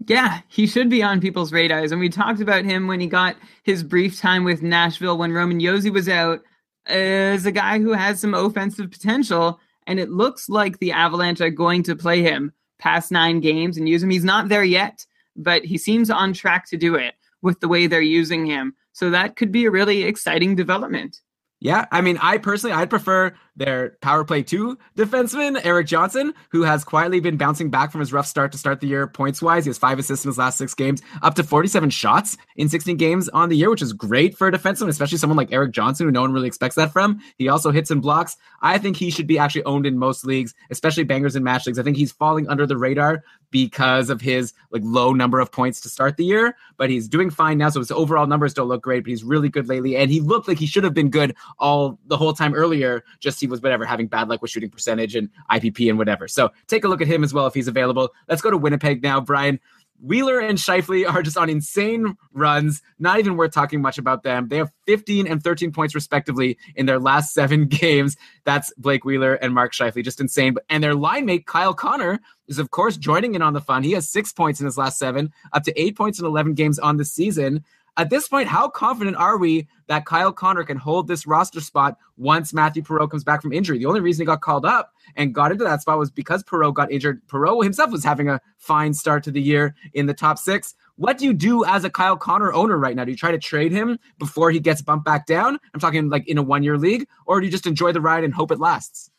Yeah, he should be on people's radars. And we talked about him when he got his brief time with Nashville when Roman Josi was out as a guy who has some offensive potential. And it looks like the Avalanche are going to play him past nine games and use him. He's not there yet, but he seems on track to do it with the way they're using him. So that could be a really exciting development. Yeah, I mean, I personally, I'd prefer their power play two defenseman, Erik Johnson, who has quietly been bouncing back from his rough start to start the year points wise. He has five assists in his last six games, up to 47 shots in 16 games on the year, which is great for a defenseman, especially someone like Erik Johnson, who no one really expects that from. He also hits and blocks. I think he should be actually owned in most leagues, especially bangers and match leagues. I think he's falling under the radar because of his like low number of points to start the year, but he's doing fine now. So his overall numbers don't look great, but he's really good lately. And he looked like he should have been good all the whole time earlier. Just he was whatever having bad luck with shooting percentage and IPP and whatever. So take a look at him as well if he's available. Let's go to Winnipeg now, Brian. Wheeler and Scheifele are just on insane runs. Not even worth talking much about them. They have 15 and 13 points respectively in their last seven [laughs] games. That's Blake Wheeler and Mark Scheifele. Just insane. And their line mate, Kyle Connor, is of course joining in on the fun. He has six points in his last seven, up to eight points in 11 games on the season. At this point, how confident are we that Kyle Connor can hold this roster spot once Matthew Perreault comes back from injury? The only reason he got called up and got into that spot was because Perreault got injured. Perreault himself was having a fine start to the year in the top six. What do you do as a Kyle Connor owner right now? Do you try to trade him before he gets bumped back down? I'm talking like in a one year league, or do you just enjoy the ride and hope it lasts?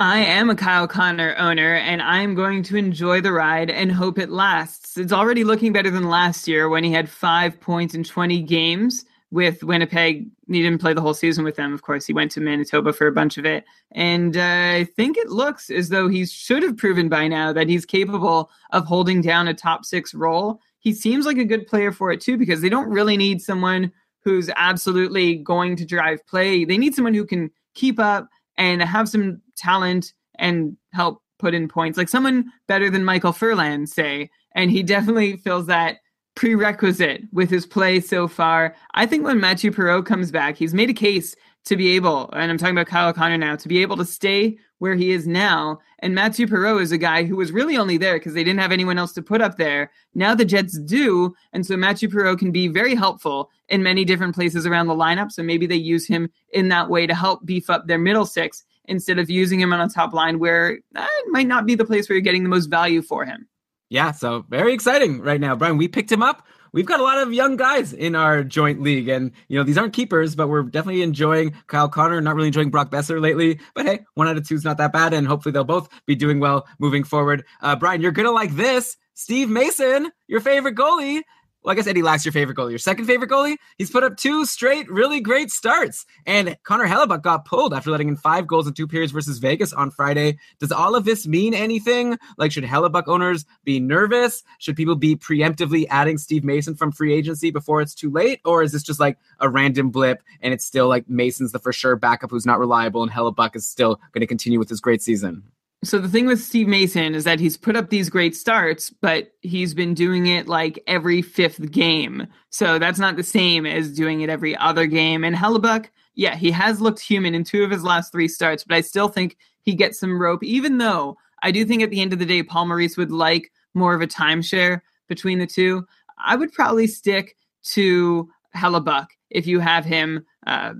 I am a Kyle Connor owner, and I'm going to enjoy the ride and hope it lasts. It's already looking better than last year when he had five points in 20 games with Winnipeg. He didn't play the whole season with them, of course. He went to Manitoba for a bunch of it. And uh, I think it looks as though he should have proven by now that he's capable of holding down a top six role. He seems like a good player for it, too, because they don't really need someone who's absolutely going to drive play. They need someone who can keep up and have some talent and help put in points, like someone better than Michael Ferland, say. And he definitely fills that prerequisite with his play so far. I think when Mathieu Perreault comes back, he's made a case to be able, and I'm talking about Kyle Connor now, to be able to stay where he is now. And Mathieu Perreault is a guy who was really only there because they didn't have anyone else to put up there. Now the Jets do, and so Mathieu Perreault can be very helpful in many different places around the lineup. So maybe they use him in that way to help beef up their middle six instead of using him on a top line where that might not be the place where you're getting the most value for him. Yeah, so very exciting right now, Brian. We picked him up. We've got a lot of young guys in our joint league, and you know these aren't keepers, but we're definitely enjoying Kyle Connor. Not really enjoying Brock Boeser lately, but hey, one out of two is not that bad, and hopefully they'll both be doing well moving forward. Uh, Brian, you're gonna like this. Steve Mason, your favorite goalie, well, I guess Eddie Lack's your favorite goalie. Your second favorite goalie? He's put up two straight really great starts. And Connor Hellebuyck got pulled after letting in five goals in two periods versus Vegas on Friday. Does all of this mean anything? Like, should Hellebuyck owners be nervous? Should people be preemptively adding Steve Mason from free agency before it's too late? Or is this just like a random blip and it's still like Mason's the for sure backup who's not reliable and Hellebuyck is still going to continue with his great season? So the thing with Steve Mason is that he's put up these great starts, but he's been doing it like every fifth game. So that's not the same as doing it every other game. And Hellebuyck, yeah, he has looked human in two of his last three starts, but I still think he gets some rope, even though I do think at the end of the day, Paul Maurice would like more of a timeshare between the two. I would probably stick to Hellebuyck if you have him. Uh,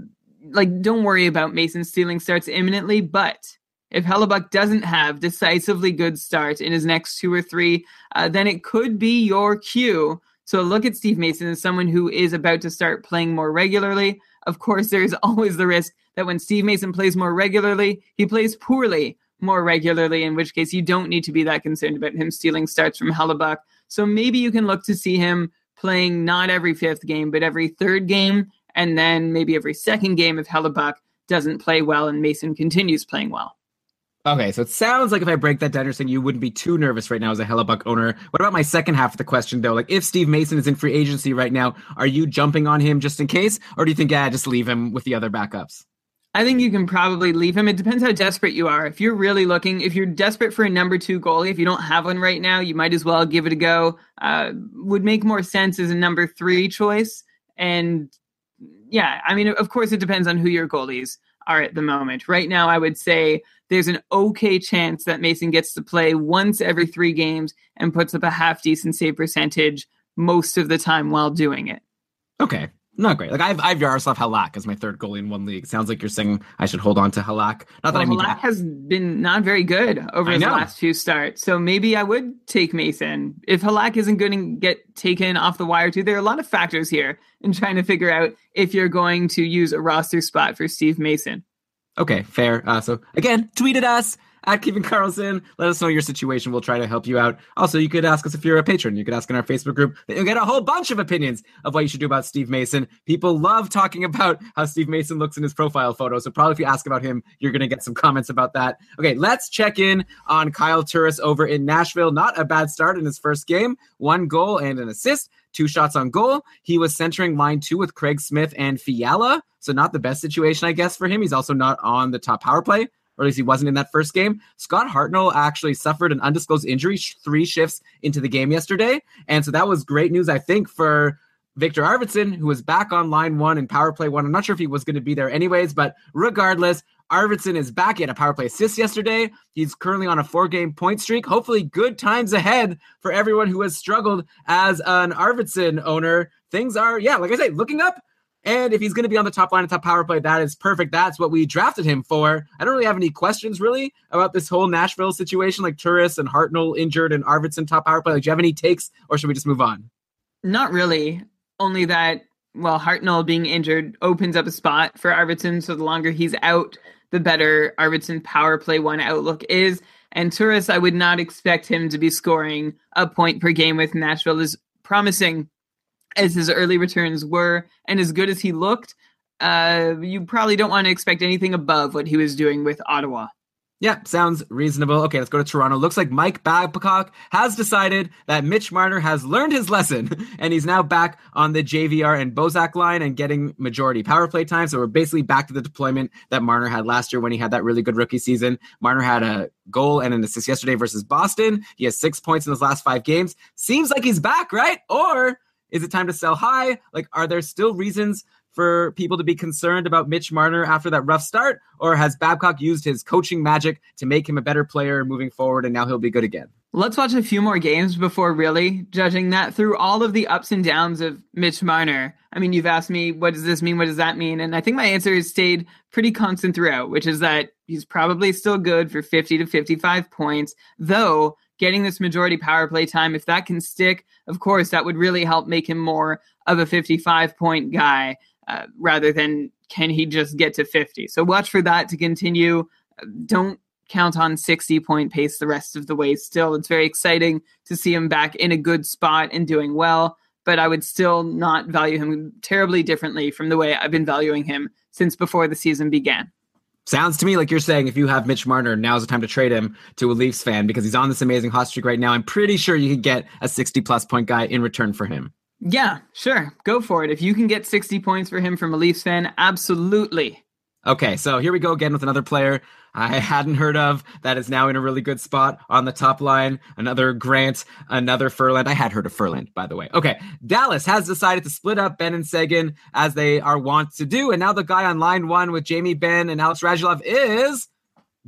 like, don't worry about Mason stealing starts imminently, but if Hellebuyck doesn't have decisively good starts in his next two or three, uh, then it could be your cue. So look at Steve Mason as someone who is about to start playing more regularly. Of course, there is [laughs] always the risk that when Steve Mason plays more regularly, he plays poorly more regularly, in which case you don't need to be that concerned about him stealing starts from Hellebuyck. So maybe you can look to see him playing not every fifth game, but every third game, and then maybe every second game if Hellebuyck doesn't play well and Mason continues playing well. Okay, so it sounds like if I break that down, you're saying you wouldn't be too nervous right now as a Hellebuyck owner. What about my second half of the question, though? Like, if Steve Mason is in free agency right now, are you jumping on him just in case, or do you think, yeah, just leave him with the other backups? I think you can probably leave him. It depends how desperate you are. If you're really looking, if you're desperate for a number two goalie, if you don't have one right now, you might as well give it a go. Uh, would make more sense as a number three choice. And yeah, I mean, of course, it depends on who your goalies are at the moment. Right now, I would say there's an okay chance that Mason gets to play once every three games and puts up a half decent save percentage most of the time while doing it. Okay. Not great. Like I've I've Yaroslav Halak as my third goalie in one league. Sounds like you're saying I should hold on to Halak. Not that well, I mean Halak has been not very good over his last few starts. So maybe I would take Mason. If Halak isn't going to get taken off the wire too, there are a lot of factors here in trying to figure out if you're going to use a roster spot for Steve Mason. Okay, fair. Uh, so again, tweet at us at Keeping Karlsson. Let us know your situation. We'll try to help you out. Also, you could ask us if you're a patron. You could ask in our Facebook group. You'll get a whole bunch of opinions of what you should do about Steve Mason. People love talking about how Steve Mason looks in his profile photo. So probably if you ask about him, you're going to get some comments about that. Okay, let's check in on Kyle Turris over in Nashville. Not a bad start in his first game. One goal and an assist two shots on goal. He was centering line two with Craig Smith and Fiala. So not the best situation, I guess, for him. He's also not on the top power play, or at least he wasn't in that first game. Scott Hartnell actually suffered an undisclosed injury three shifts into the game yesterday. And so that was great news, I think, for Viktor Arvidsson, who was back on line one and power play one. I'm not sure if he was going to be there anyways, but regardless, Arvidsson is back. He had a power play assist yesterday. He's currently on a four game point streak. Hopefully, good times ahead for everyone who has struggled as an Arvidsson owner. Things are, yeah, like I say, looking up. And if he's going to be on the top line top power play, that is perfect. That's what we drafted him for. I don't really have any questions really about this whole Nashville situation, like Turris and Hartnell injured and Arvidsson top power play. Like, do you have any takes, or should we just move on? Not really. Only that, well, Hartnell being injured opens up a spot for Arvidsson. So the longer he's out, the better Arvidsson power play one outlook is. And Turris, I would not expect him to be scoring a point per game with Nashville is promising as his early returns were and as good as he looked. Uh, you probably don't want to expect anything above what he was doing with Ottawa. Yeah, sounds reasonable. Okay, let's go to Toronto. Looks like Mike Babcock has decided that Mitch Marner has learned his lesson [laughs] and he's now back on the JVR and Bozak line and getting majority power play time. So we're basically back to the deployment that Marner had last year when he had that really good rookie season. Marner had a goal and an assist yesterday versus Boston. He has six points in his last five games. Seems like he's back, right? Or is it time to sell high? Like, are there still reasons for people to be concerned about Mitch Marner after that rough start? Or has Babcock used his coaching magic to make him a better player moving forward and now he'll be good again? Let's watch a few more games before really judging that through all of the ups and downs of Mitch Marner. I mean, you've asked me, what does this mean? What does that mean? And I think my answer has stayed pretty constant throughout, which is that he's probably still good for 50 to 55 points, though getting this majority power play time, if that can stick, of course, that would really help make him more of a 55 point guy. Uh, rather than can he just get to 50. So watch for that to continue. Don't count on 60 point pace the rest of the way still. It's very exciting to see him back in a good spot and doing well. but I would still not value him terribly differently from the way I've been valuing him since before the season began. Sounds to me like you're saying if you have Mitch Marner, now's the time to trade him to a Leafs fan because he's on this amazing hot streak right now. I'm pretty sure you could get a 60 plus point guy in return for him. Yeah, sure. Go for it. If you can get 60 points for him from a Leafs fan, absolutely. Okay, so here we go again with another player I [laughs] hadn't heard of that is now in a really good spot on the top line. Another Grant, another Furland. I had heard of Furland, by the way. Okay, Dallas has decided to split up Benn and Seguin as they are wont to do. And now the guy on line one with Jamie Benn and Alex Radulov is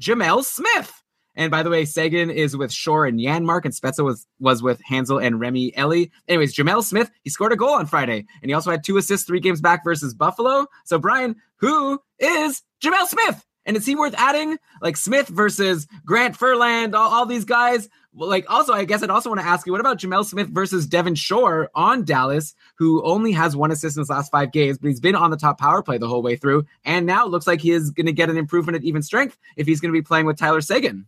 Gemel Smith. And by the way, Seguin is with Shore and Janmark, and Spezza was, was with Hanzal and Remi Elie. Anyways, Gemel Smith, he scored a goal on Friday, and he also had two assists three games back versus Buffalo. So, Brian, who is Gemel Smith? And is he worth adding? Like Smith versus Grant Ferland, all, all these guys. Like, also, I guess I'd also want to ask you, what about Gemel Smith versus Devin Shore on Dallas, who only has one assist in his last five games, but he's been on the top power play the whole way through. And now it looks like he is going to get an improvement at even strength if he's going to be playing with Tyler Seguin.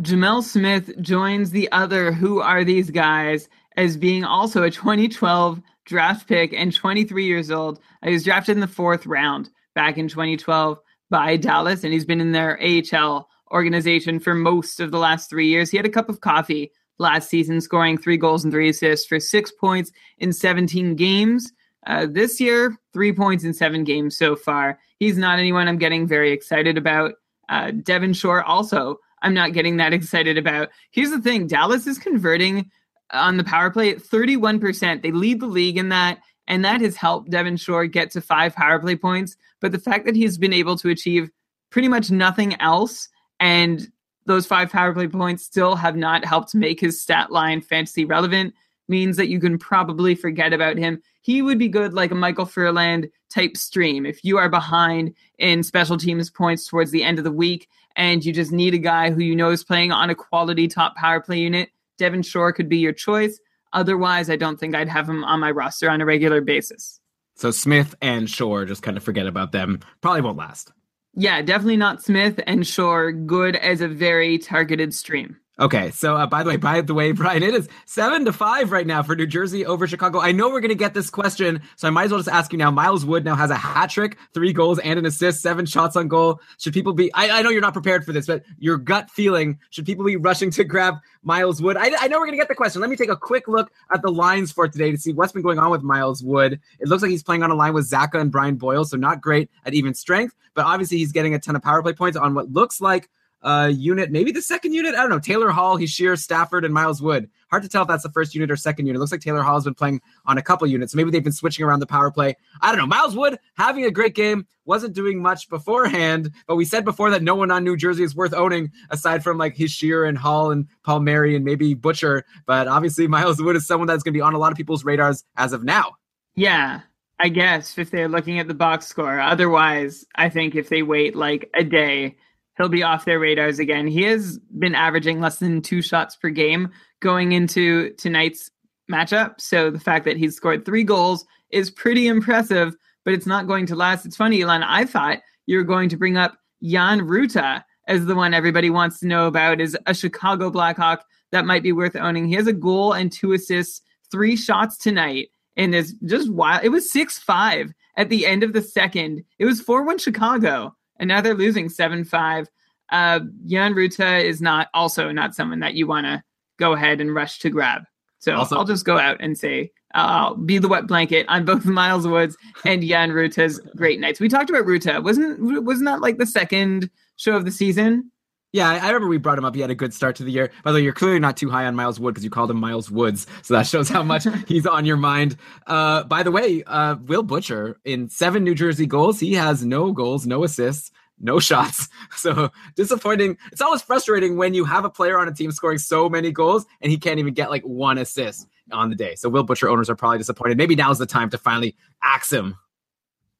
Gemel Smith joins the other Who Are These Guys as being also a 2012 draft pick and 23 years old. He was drafted in the fourth round back in 2012 by Dallas, and he's been in their AHL organization for most of the last three years. He had a cup of coffee last season, scoring three goals and three assists for six points in 17 games. Uh, this year, three points in seven games so far. He's not anyone I'm getting very excited about. Uh, Devin Shore also I'm not getting that excited about. Here's the thing Dallas is converting on the power play at 31%. They lead the league in that, and that has helped Devin Shore get to five power play points. But the fact that he's been able to achieve pretty much nothing else and those five power play points still have not helped make his stat line fantasy relevant means that you can probably forget about him. He would be good like a Michael Ferland type stream. If you are behind in special teams points towards the end of the week and you just need a guy who you know is playing on a quality top power play unit, Devin Shore could be your choice. Otherwise, I don't think I'd have him on my roster on a regular basis. So Smith and Shore, just kind of forget about them. Probably won't last. Yeah, definitely not Smith and Shore. Good as a very targeted stream. Okay, so uh, by the way, by the way, [laughs] Brian, it is seven to five right now for New Jersey over Chicago. I know we're going to get this question, so I might as well just ask you now. Miles Wood now has a hat trick, three goals and an assist, seven shots on goal. Should people be? I, I know you're not prepared for this, but your gut feeling should people be rushing to grab Miles Wood? I, I know we're going to get the question. Let me take a quick look at the lines for today to see what's been going on with Miles Wood. It looks like he's playing on a line with Zacha and Brian Boyle, so not great at even strength, but obviously he's getting a ton of power play points on what looks like uh, unit, maybe the second unit. I don't know. Taylor Hall, Hischier, Stafford, and Miles Wood. Hard to tell if that's the first unit or second unit. It looks like Taylor Hall has been playing on a couple units. Maybe they've been switching around the power play. I don't know. Miles Wood having a great game. Wasn't doing much beforehand, but we said before that no one on New Jersey is worth owning aside from like Hischier and Hall and Palmieri and maybe Butcher. But obviously, [laughs] Miles Wood is someone that's going to be on a lot of people's radars as of now. Yeah, I guess if they're looking at the box score. Otherwise, I think if they wait like a day, he'll be off their radars again. He has been averaging less than two shots per game going into tonight's matchup. So the fact that he's scored three goals is pretty impressive, but it's not going to last. It's funny, Elon. I thought you were going to bring up Jan Rutta as the one everybody wants to know about is a Chicago Blackhawk that might be worth owning. He has a goal and two assists, three shots tonight, and is just wild. It was six five at the end of the second. It was four one Chicago and now they're losing seven five. Uh, Jan Rutta is not also not someone that you want to go ahead and rush to grab. So also, I'll just go out and say I'll be the wet blanket on both [laughs] Miles Woods and Jan Rutta's great nights. We talked about Rutta. wasn't wasn't that like the second show of the season? Yeah, I remember we brought him up. He had a good start to the year. By the way, you're clearly not too high on Miles Wood because you called him Miles Woods. So that shows how much [laughs] he's on your mind. Uh, by the way, uh, Will Butcher in seven New Jersey goals, he has no goals, no assists, no shots. [laughs] So disappointing. It's always frustrating when you have a player on a team scoring so many goals and he can't even get like one assist on the day. So Will Butcher owners are probably disappointed. Maybe now's the time to finally axe him.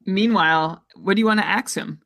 Meanwhile, what do you want to axe him?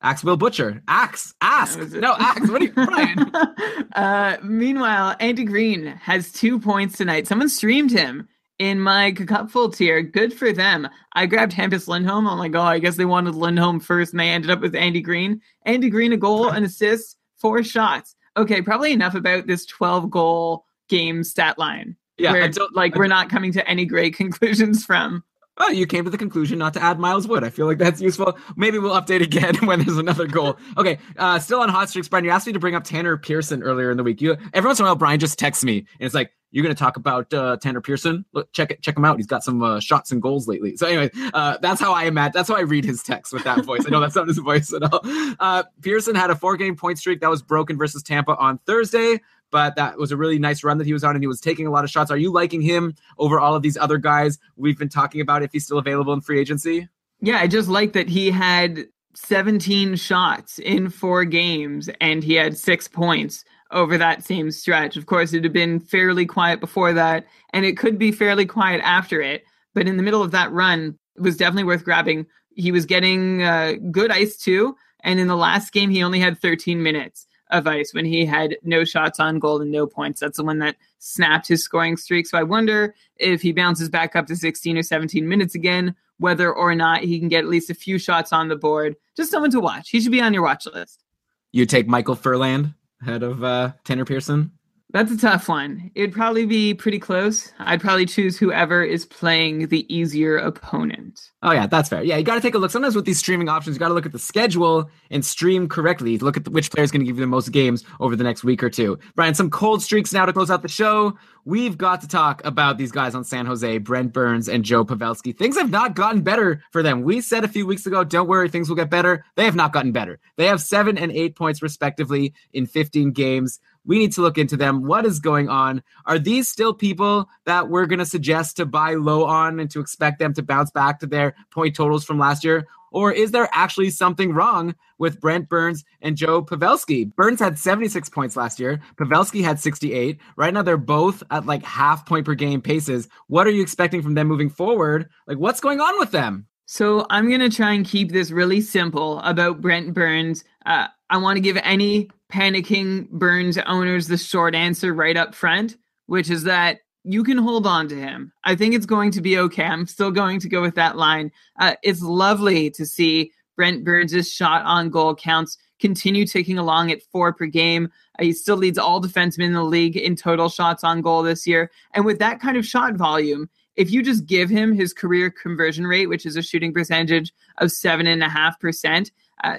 Axe Will Butcher. Axe. Ask. No, axe. What are you, Brian? [laughs] uh, meanwhile, Andy Greene has two points tonight. Someone streamed him in my cupful tier. Good for them. I grabbed Hampus Lindholm. I'm like, oh, I guess they wanted Lindholm first, and they ended up with Andy Greene. Andy Greene, a goal, an assist, four shots. Okay, probably enough about this 12 goal game stat line. Yeah, where, like we're not coming to any great [laughs] conclusions from. Oh, you came to the conclusion not to add Miles Wood. I feel like that's useful. Maybe we'll update again [laughs] when there's another goal. Okay, uh, still on hot streaks, Brian. You asked me to bring up Tanner Pearson earlier in the week. You every once in a while, Brian just texts me and it's like, "You're going to talk about uh, Tanner Pearson? Look, check it, check him out. He's got some uh, shots and goals lately." So anyway, uh, that's how I am at. That's how I read his text with that voice. I know that's not his voice at all. Uh, Pearson had a four-game point streak that was broken versus Tampa on Thursday but that was a really nice run that he was on and he was taking a lot of shots. Are you liking him over all of these other guys we've been talking about if he's still available in free agency? Yeah, I just like that he had 17 shots in four games and he had six points over that same stretch. Of course, it had been fairly quiet before that, and it could be fairly quiet after it. But in the middle of that run, it was definitely worth grabbing. He was getting uh, good ice too. And in the last game, he only had 13 minutes of ice when he had no shots on goal and no points. That's the one that snapped his scoring streak. So I wonder if he bounces back up to 16 or 17 minutes again, whether or not he can get at least a few shots on the board. Just someone to watch. He should be on your watch list. You take Michael Furland ahead of uh, Tanner Pearson? That's a tough one. It'd probably be pretty close. I'd probably choose whoever is playing the easier opponent. Oh yeah, that's fair. Yeah, you got to take a look. Sometimes with these streaming options, you got to look at the schedule and stream correctly. Look at which player is going to give you the most games over the next week or two. Brian, some cold streaks now to close out the show. We've got to talk about these guys on San Jose, Brent Burns and Joe Pavelski. Things have not gotten better for them. We said a few weeks ago, don't worry, things will get better. They have not gotten better. They have seven and eight points respectively in 15 games. We need to look into them. What is going on? Are these still people that we're going to suggest to buy low on and to expect them to bounce back to their point totals from last year? Or is there actually something wrong with Brent Burns and Joe Pavelski? Burns had 76 points last year. Pavelski had 68. Right now, they're both at like half point per game paces. What are you expecting from them moving forward? Like, what's going on with them? So I'm going to try and keep this really simple about Brent Burns. Uh, I want to give any panicking Burns owners the short answer right up front, which is that you can hold on to him. I think it's going to be okay. I'm still going to go with that line. Uh, it's lovely to see Brent Burns' shot on goal counts continue ticking along at four per game. Uh, he still leads all defensemen in the league in total shots on goal this year. And with that kind of shot volume, if you just give him his career conversion rate, which is a shooting percentage of seven and a half percent, uh,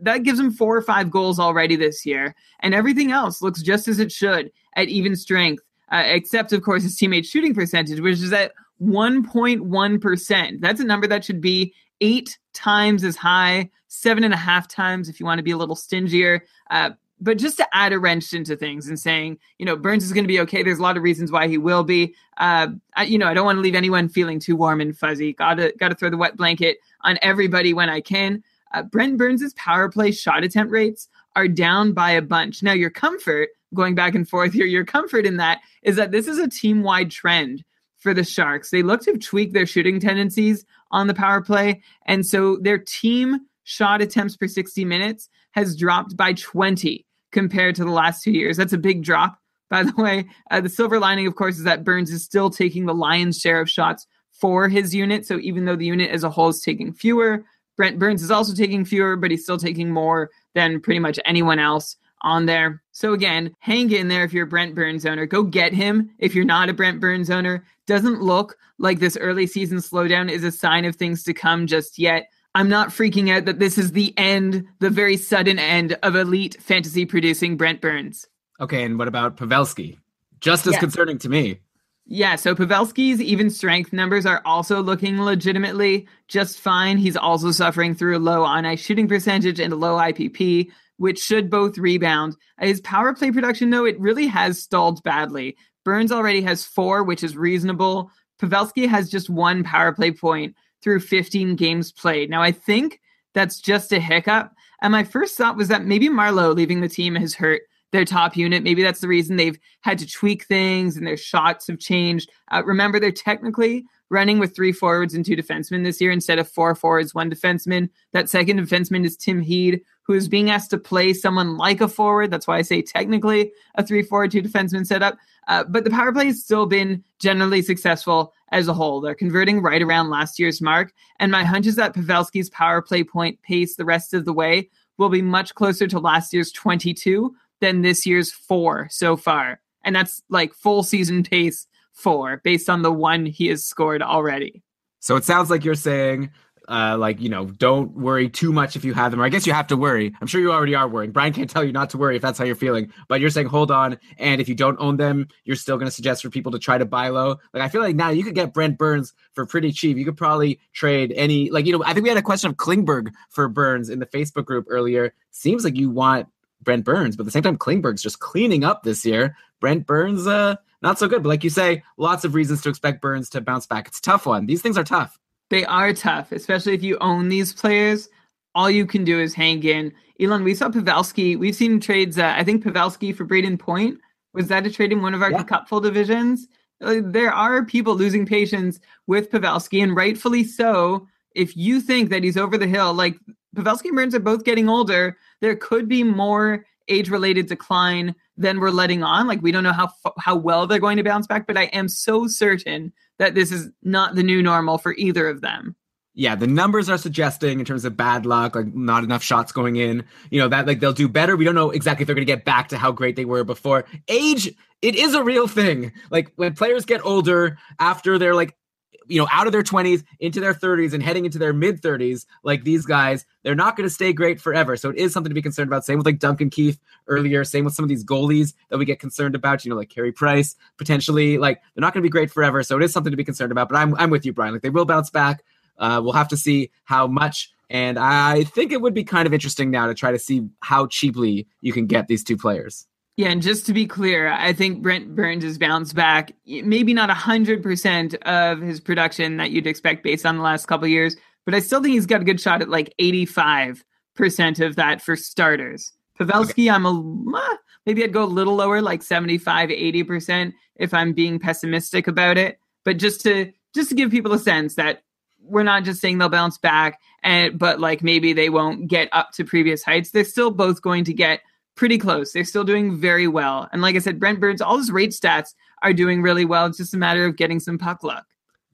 that gives him four or five goals already this year, and everything else looks just as it should at even strength, uh, except of course his teammate shooting percentage, which is at 1.1 percent. That's a number that should be eight times as high, seven and a half times if you want to be a little stingier. Uh, but just to add a wrench into things and saying, you know, Burns is going to be okay. There's a lot of reasons why he will be. Uh, I, you know, I don't want to leave anyone feeling too warm and fuzzy. Got to got to throw the wet blanket on everybody when I can. Uh, Brent Burns' power play shot attempt rates are down by a bunch. Now, your comfort, going back and forth here, your comfort in that is that this is a team wide trend for the Sharks. They look to have tweaked their shooting tendencies on the power play. And so their team shot attempts per 60 minutes has dropped by 20 compared to the last two years. That's a big drop, by the way. Uh, the silver lining, of course, is that Burns is still taking the lion's share of shots for his unit. So even though the unit as a whole is taking fewer, Brent Burns is also taking fewer, but he's still taking more than pretty much anyone else on there. So again, hang in there if you're a Brent Burns owner. Go get him if you're not a Brent Burns owner. Doesn't look like this early season slowdown is a sign of things to come just yet. I'm not freaking out that this is the end, the very sudden end of elite fantasy producing Brent Burns. Okay, and what about Pavelski? Just as Yeah. concerning to me. Yeah, so Pavelski's even strength numbers are also looking legitimately just fine. He's also suffering through a low on ice shooting percentage and a low IPP, which should both rebound. His power play production, though, it really has stalled badly. Burns already has four, which is reasonable. Pavelski has just one power play point through 15 games played. Now, I think that's just a hiccup. And my first thought was that maybe Marleau leaving the team has hurt their top unit. Maybe that's the reason they've had to tweak things and their shots have changed. Uh, remember, they're technically running with three forwards and two defensemen this year instead of four forwards, one defenseman. That second defenseman is Tim Heed, who is being asked to play someone like a forward. That's why I say technically a three forward, two defenseman setup. Uh, but the power play has still been generally successful as a whole. They're converting right around last year's mark. And my hunch is that Pavelski's power play point pace the rest of the way will be much closer to last year's 22 than this year's four so far. And that's like full season pace four based on the one he has scored already. So it sounds like you're saying uh, like you know, don't worry too much if you have them. Or I guess you have to worry. I'm sure you already are worrying. Brian can't tell you not to worry if that's how you're feeling, but you're saying hold on. And if you don't own them, you're still going to suggest for people to try to buy low. Like I feel like now you could get Brent Burns for pretty cheap. You could probably trade any like you know. I think we had a question of Klingberg for Burns in the Facebook group earlier. Seems like you want Brent Burns, but at the same time, Klingberg's just cleaning up this year. Brent Burns, uh, not so good. But like you say, lots of reasons to expect Burns to bounce back. It's a tough one. These things are tough. They are tough, especially if you own these players. All you can do is hang in. Elon, we saw Pavelski. We've seen trades. Uh, I think Pavelski for Brayden Point. Was that a trade in one of our yeah. cupful divisions? Uh, there are people losing patience with Pavelski, and rightfully so. If you think that he's over the hill, like Pavelski and Burns are both getting older, there could be more age-related decline than we're letting on. Like we don't know how how well they're going to bounce back, but I am so certain that this is not the new normal for either of them. Yeah, the numbers are suggesting in terms of bad luck, like not enough shots going in, you know, that like they'll do better. We don't know exactly if they're going to get back to how great they were before. Age, it is a real thing. Like when players get older after they're like you know, out of their 20s into their 30s and heading into their mid 30s, like these guys, they're not going to stay great forever. So it is something to be concerned about. Same with like Duncan Keith earlier. Same with some of these goalies that we get concerned about, you know, like Carey Price potentially. Like they're not going to be great forever. So it is something to be concerned about. But I'm, I'm with you, Brian. Like they will bounce back. Uh, we'll have to see how much. And I think it would be kind of interesting now to try to see how cheaply you can get these two players. Yeah, and just to be clear, I think Brent Burns has bounced back, maybe not 100% of his production that you'd expect based on the last couple years, but I still think he's got a good shot at like 85% of that for starters. Pavelski, okay. I'm a maybe I'd go a little lower, like 75, 80% if I'm being pessimistic about it. But just to just to give people a sense that we're not just saying they'll bounce back and but like maybe they won't get up to previous heights. They're still both going to get pretty close. They're still doing very well. And like I said, Brent Burns, all his rate stats are doing really well. It's just a matter of getting some puck luck.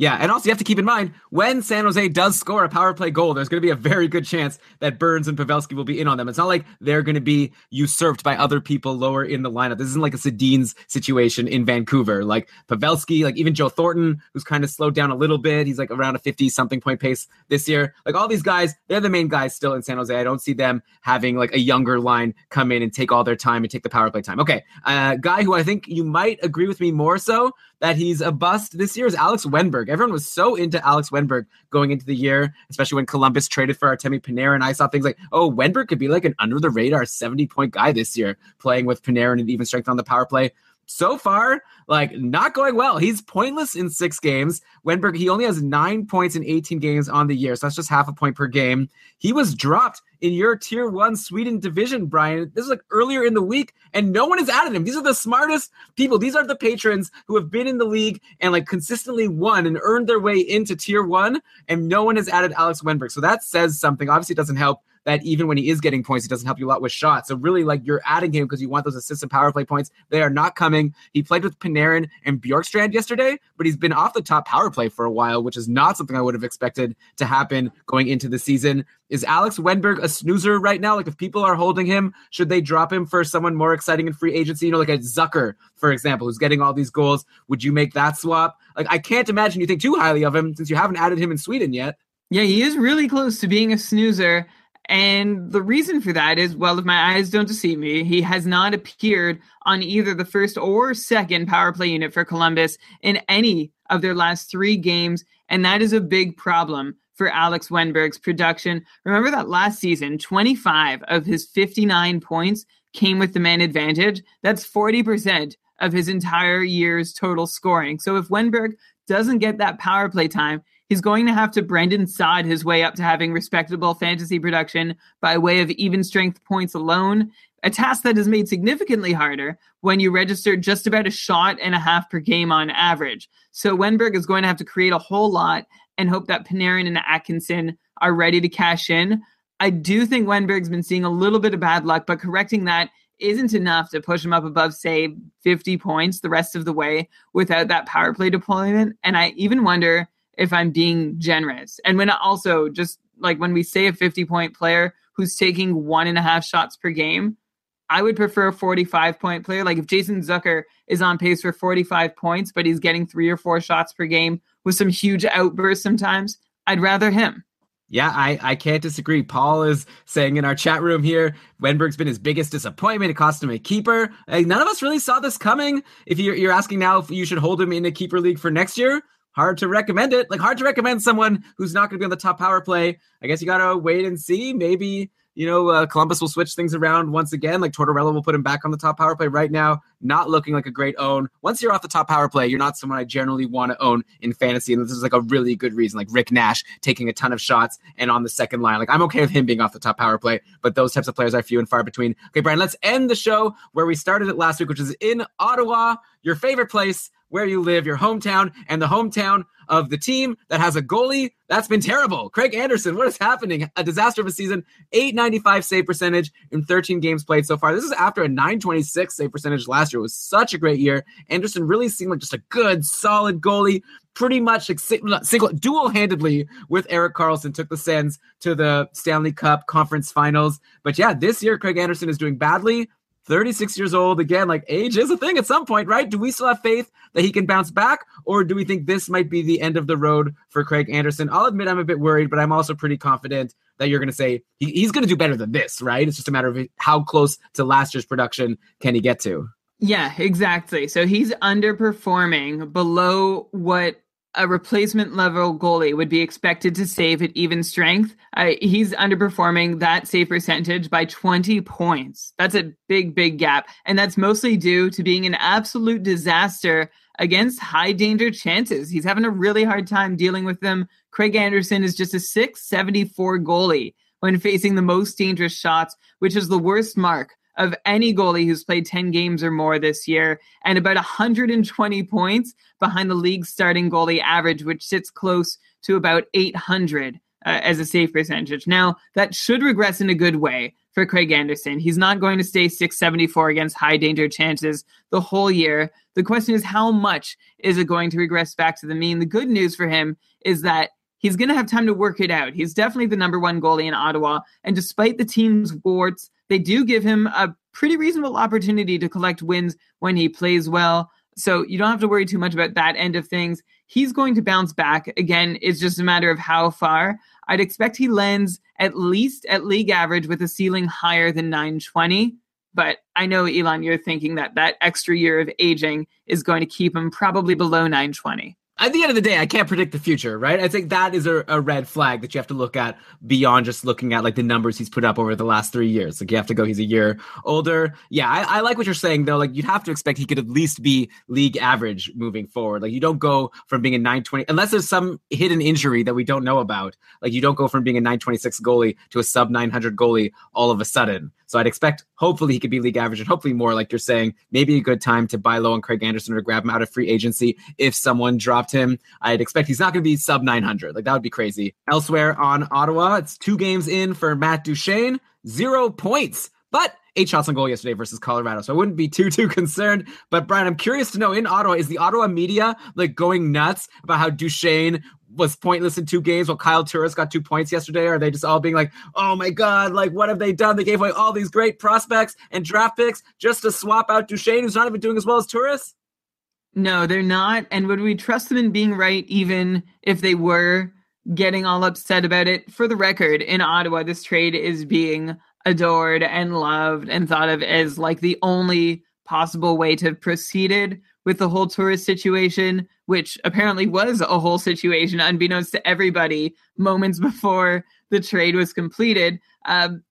Yeah, and also you have to keep in mind when San Jose does score a power play goal, there's going to be a very good chance that Burns and Pavelski will be in on them. It's not like they're going to be usurped by other people lower in the lineup. This isn't like a Sedin's situation in Vancouver. Like Pavelski, like even Joe Thornton, who's kind of slowed down a little bit. He's like around a 50 something point pace this year. Like all these guys, they're the main guys still in San Jose. I don't see them having like a younger line come in and take all their time and take the power play time. Okay, uh, guy who I think you might agree with me more so that he's a bust this year is Alex Wennberg. Everyone was so into Alex Wennberg going into the year, especially when Columbus traded for Artemi Panarin. I saw things like, oh, Wennberg could be like an under the radar 70 point guy this year, playing with Panarin and even strength on the power play so far, like not going well. He's pointless in six games. Wennberg, he only has nine points in 18 games on the year. So that's just half a point per game. He was dropped in your tier one Sweden division, Brian. This is like earlier in the week, and no one has added him. These are the smartest people. These are the patrons who have been in the league and like consistently won and earned their way into tier one, and no one has added Alex Wennberg. So that says something. Obviously, it doesn't help that even when he is getting points, he doesn't help you a lot with shots. So really, like you're adding him because you want those assist and power play points. They are not coming. He played with Panarin and Bjorkstrand yesterday, but he's been off the top power play for a while, which is not something I would have expected to happen going into the season. Is Alex Wennberg a snoozer right now? Like if people are holding him, should they drop him for someone more exciting in free agency? You know, like a Zucker, for example, who's getting all these goals. Would you make that swap? Like I can't imagine you think too highly of him since you haven't added him in Sweden yet. Yeah, he is really close to being a snoozer. And the reason for that is, well, if my eyes don't deceive me, he has not appeared on either the first or second power play unit for Columbus in any of their last three games. And that is a big problem for Alex Wennberg's production. Remember that last season, 25 of his 59 points came with the man advantage. That's 40% of his entire year's total scoring. So if Wennberg doesn't get that power play time, He's going to have to Brandon Saad his way up to having respectable fantasy production by way of even strength points alone, a task that is made significantly harder when you register just about a shot and a half per game on average. So Wennberg is going to have to create a whole lot and hope that Panarin and Atkinson are ready to cash in. I do think Wennberg's been seeing a little bit of bad luck, but correcting that isn't enough to push him up above, say, 50 points the rest of the way without that power play deployment. And I even wonder if I'm being generous. And when I also just like when we say a 50 point player who's taking one and a half shots per game, I would prefer a 45 point player. Like if Jason Zucker is on pace for 45 points, but he's getting three or four shots per game with some huge outbursts sometimes, I'd rather him. Yeah, I, I can't disagree. Paul is saying in our chat room here, Wennberg's been his biggest disappointment. It cost him a keeper. Like, none of us really saw this coming. If you're, you're asking now if you should hold him in a keeper league for next year, hard to recommend it. Like hard to recommend someone who's not going to be on the top power play. I guess you got to wait and see. Maybe you know, uh, Columbus will switch things around once again. Like Tortorella will put him back on the top power play right now, not looking like a great own. Once you're off the top power play, you're not someone I generally want to own in fantasy. And this is like a really good reason, like Rick Nash taking a ton of shots and on the second line. Like I'm okay with him being off the top power play, but those types of players are few and far between. Okay, Brian, let's end the show where we started it last week, which is in Ottawa, your favorite place where you live, your hometown, and the hometown of the team that has a goalie that's been terrible. Craig Anderson, what is happening? A disaster of a season. 895 save percentage in 13 games played so far. This is after a 926 save percentage last year. It was such a great year. Anderson really seemed like just a good, solid goalie. Pretty much single, dual-handedly with Erik Karlsson took the Sens to the Stanley Cup Conference Finals. But yeah, this year Craig Anderson is doing badly. 36 years old. Again like age is a thing at some point right? Do we still have faith that he can bounce back or do we think this might be the end of the road for craig anderson? I'll admit i'm a bit worried but i'm also pretty confident that you're going to say he, he's going to do better than this right? It's just a matter of how close to last year's production can he get to. Yeah exactly. So he's underperforming below what a replacement level goalie would be expected to save at even strength. Uh, he's underperforming that save percentage by 20 points. That's a big, big gap. And that's mostly due to being an absolute disaster against high danger chances. He's having a really hard time dealing with them. Craig Anderson is just a 674 goalie when facing the most dangerous shots, which is the worst mark of any goalie who's played 10 games or more this year, and about 120 points behind the league's starting goalie average, which sits close to about 800 uh, as a save percentage. Now, that should regress in a good way for Craig Anderson. He's not going to stay 674 against high danger chances the whole year. The question is, how much is it going to regress back to the mean? The good news for him is that he's going to have time to work it out. He's definitely the number one goalie in Ottawa. And despite the team's warts, they do give him a pretty reasonable opportunity to collect wins when he plays well. So you don't have to worry too much about that end of things. He's going to bounce back. Again, it's just a matter of how far. I'd expect he lands at least at league average with a ceiling higher than 920. But I know, Elon, you're thinking that that extra year of aging is going to keep him probably below 920 at the end of the day, I can't predict the future, right? I think that is a, a, red flag that you have to look at beyond just looking at like the numbers he's put up over the last three years. Like you have to go, he's a year older. Yeah, I, I like what you're saying though. Like you'd have to expect he could at least be league average moving forward. Like you don't go from being a 920 unless there's some hidden injury that we don't know about. Like you don't go from being a 926 goalie to a sub 900 goalie all of a sudden. So I'd expect hopefully he could be league average and hopefully more, like you're saying, maybe a good time to buy low on Craig Anderson or grab him out of free agency if someone dropped him. I'd expect he's not going to be sub 900. Like that would be crazy. Elsewhere on Ottawa, it's two games in for Matt Duchene, zero points, but eight shots on goal yesterday versus Colorado. So I wouldn't be too, too concerned. But Brian, I'm curious to know in Ottawa, is the Ottawa media like going nuts about how Duchene was pointless in two games while Kyle Turris got two points yesterday? Are they just all being like, oh my God, like what have they done? They gave away all these great prospects and draft picks just to swap out Duchene, who's not even doing as well as Turris? No, they're not. And would we trust them in being right even if they were getting all upset about it? For the record, in Ottawa, this trade is being adored and loved and thought of as like the only possible way to have proceeded with the whole Turris situation, which apparently was a whole situation, unbeknownst to everybody, moments before the trade was completed. Um,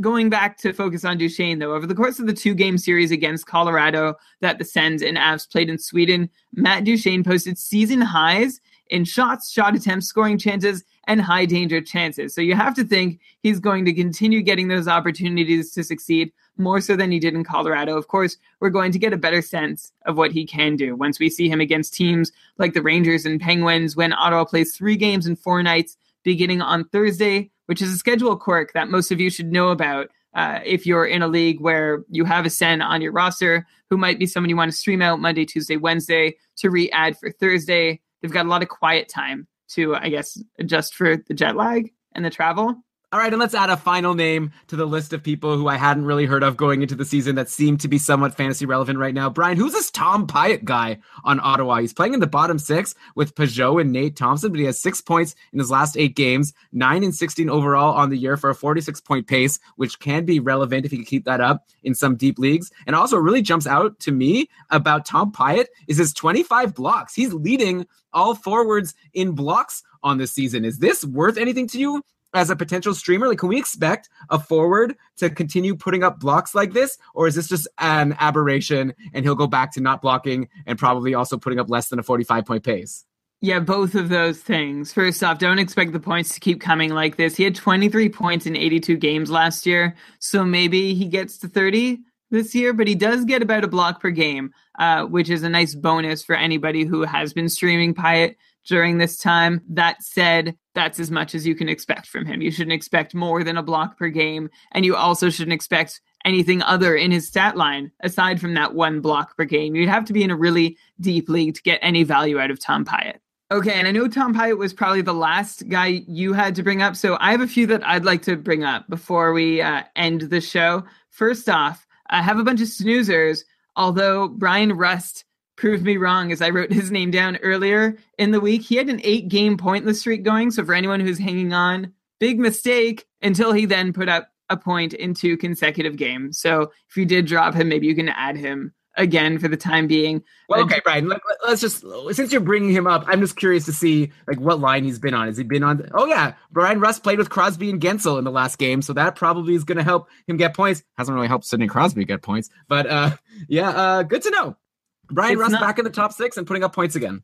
going back to focus on Duchene, though, over the course of the two game series against Colorado that the Sens and Avs played in Sweden, Matt Duchene posted season highs in shots, shot attempts, scoring chances, and high danger chances. So you have to think he's going to continue getting those opportunities to succeed more so than he did in Colorado. Of course, we're going to get a better sense of what he can do once we see him against teams like the Rangers and Penguins when Ottawa plays three games in four nights beginning on Thursday, which is a schedule quirk that most of you should know about. Uh, if you're in a league where you have a Sen on your roster who might be someone you want to stream out Monday, Tuesday, Wednesday to re add for Thursday, they've got a lot of quiet time to, I guess, adjust for the jet lag and the travel. All right, and let's add a final name to the list of people who I hadn't really heard of going into the season that seem to be somewhat fantasy relevant right now. Brian, who's this Tom Pyatt guy on Ottawa? He's playing in the bottom six with Pageau and Nate Thompson, but he has six points in his last eight games, nine and 16 overall on the year for a 46 point pace, which can be relevant if he can keep that up in some deep leagues. And also, really jumps out to me about Tom Pyatt is his 25 blocks. He's leading all forwards in blocks on this season. Is this worth anything to you? As a potential streamer? Like, can we expect a forward to continue putting up blocks like this, or is this just an aberration and he'll go back to not blocking and probably also putting up less than a 45 point pace? Yeah, both of those things. First off, don't expect the points to keep coming like this. He had 23 points in 82 games last year, so maybe he gets to 30 this year, but he does get about a block per game, uh, which is a nice bonus for anybody who has been streaming Pyatt during this time. That said, that's as much as you can expect from him. You shouldn't expect more than a block per game, and you also shouldn't expect anything other in his stat line aside from that one block per game. You'd have to be in a really deep league to get any value out of Tom Pyatt. Okay, and I know Tom Pyatt was probably the last guy you had to bring up, so I have a few that I'd like to bring up before we uh, end the show. First off, I have a bunch of snoozers, although Bryan Rust proved me wrong as I wrote his name down earlier in the week. He had an eight game pointless streak going. So for anyone who's hanging on, big mistake until he then put up a point in two consecutive games. So if you did drop him, maybe you can add him again for the time being. Well, okay, Brian. Let, us just since you're bringing him up, I'm just curious to see like what line he's been on. Has he been on? Oh yeah, Bryan Rust played with Crosby and Guentzel in the last game, so that probably is going to help him get points. Hasn't really helped Sidney Crosby get points, but uh, yeah, uh, good to know. Bryan it's Rust not, back in the top six and putting up points again.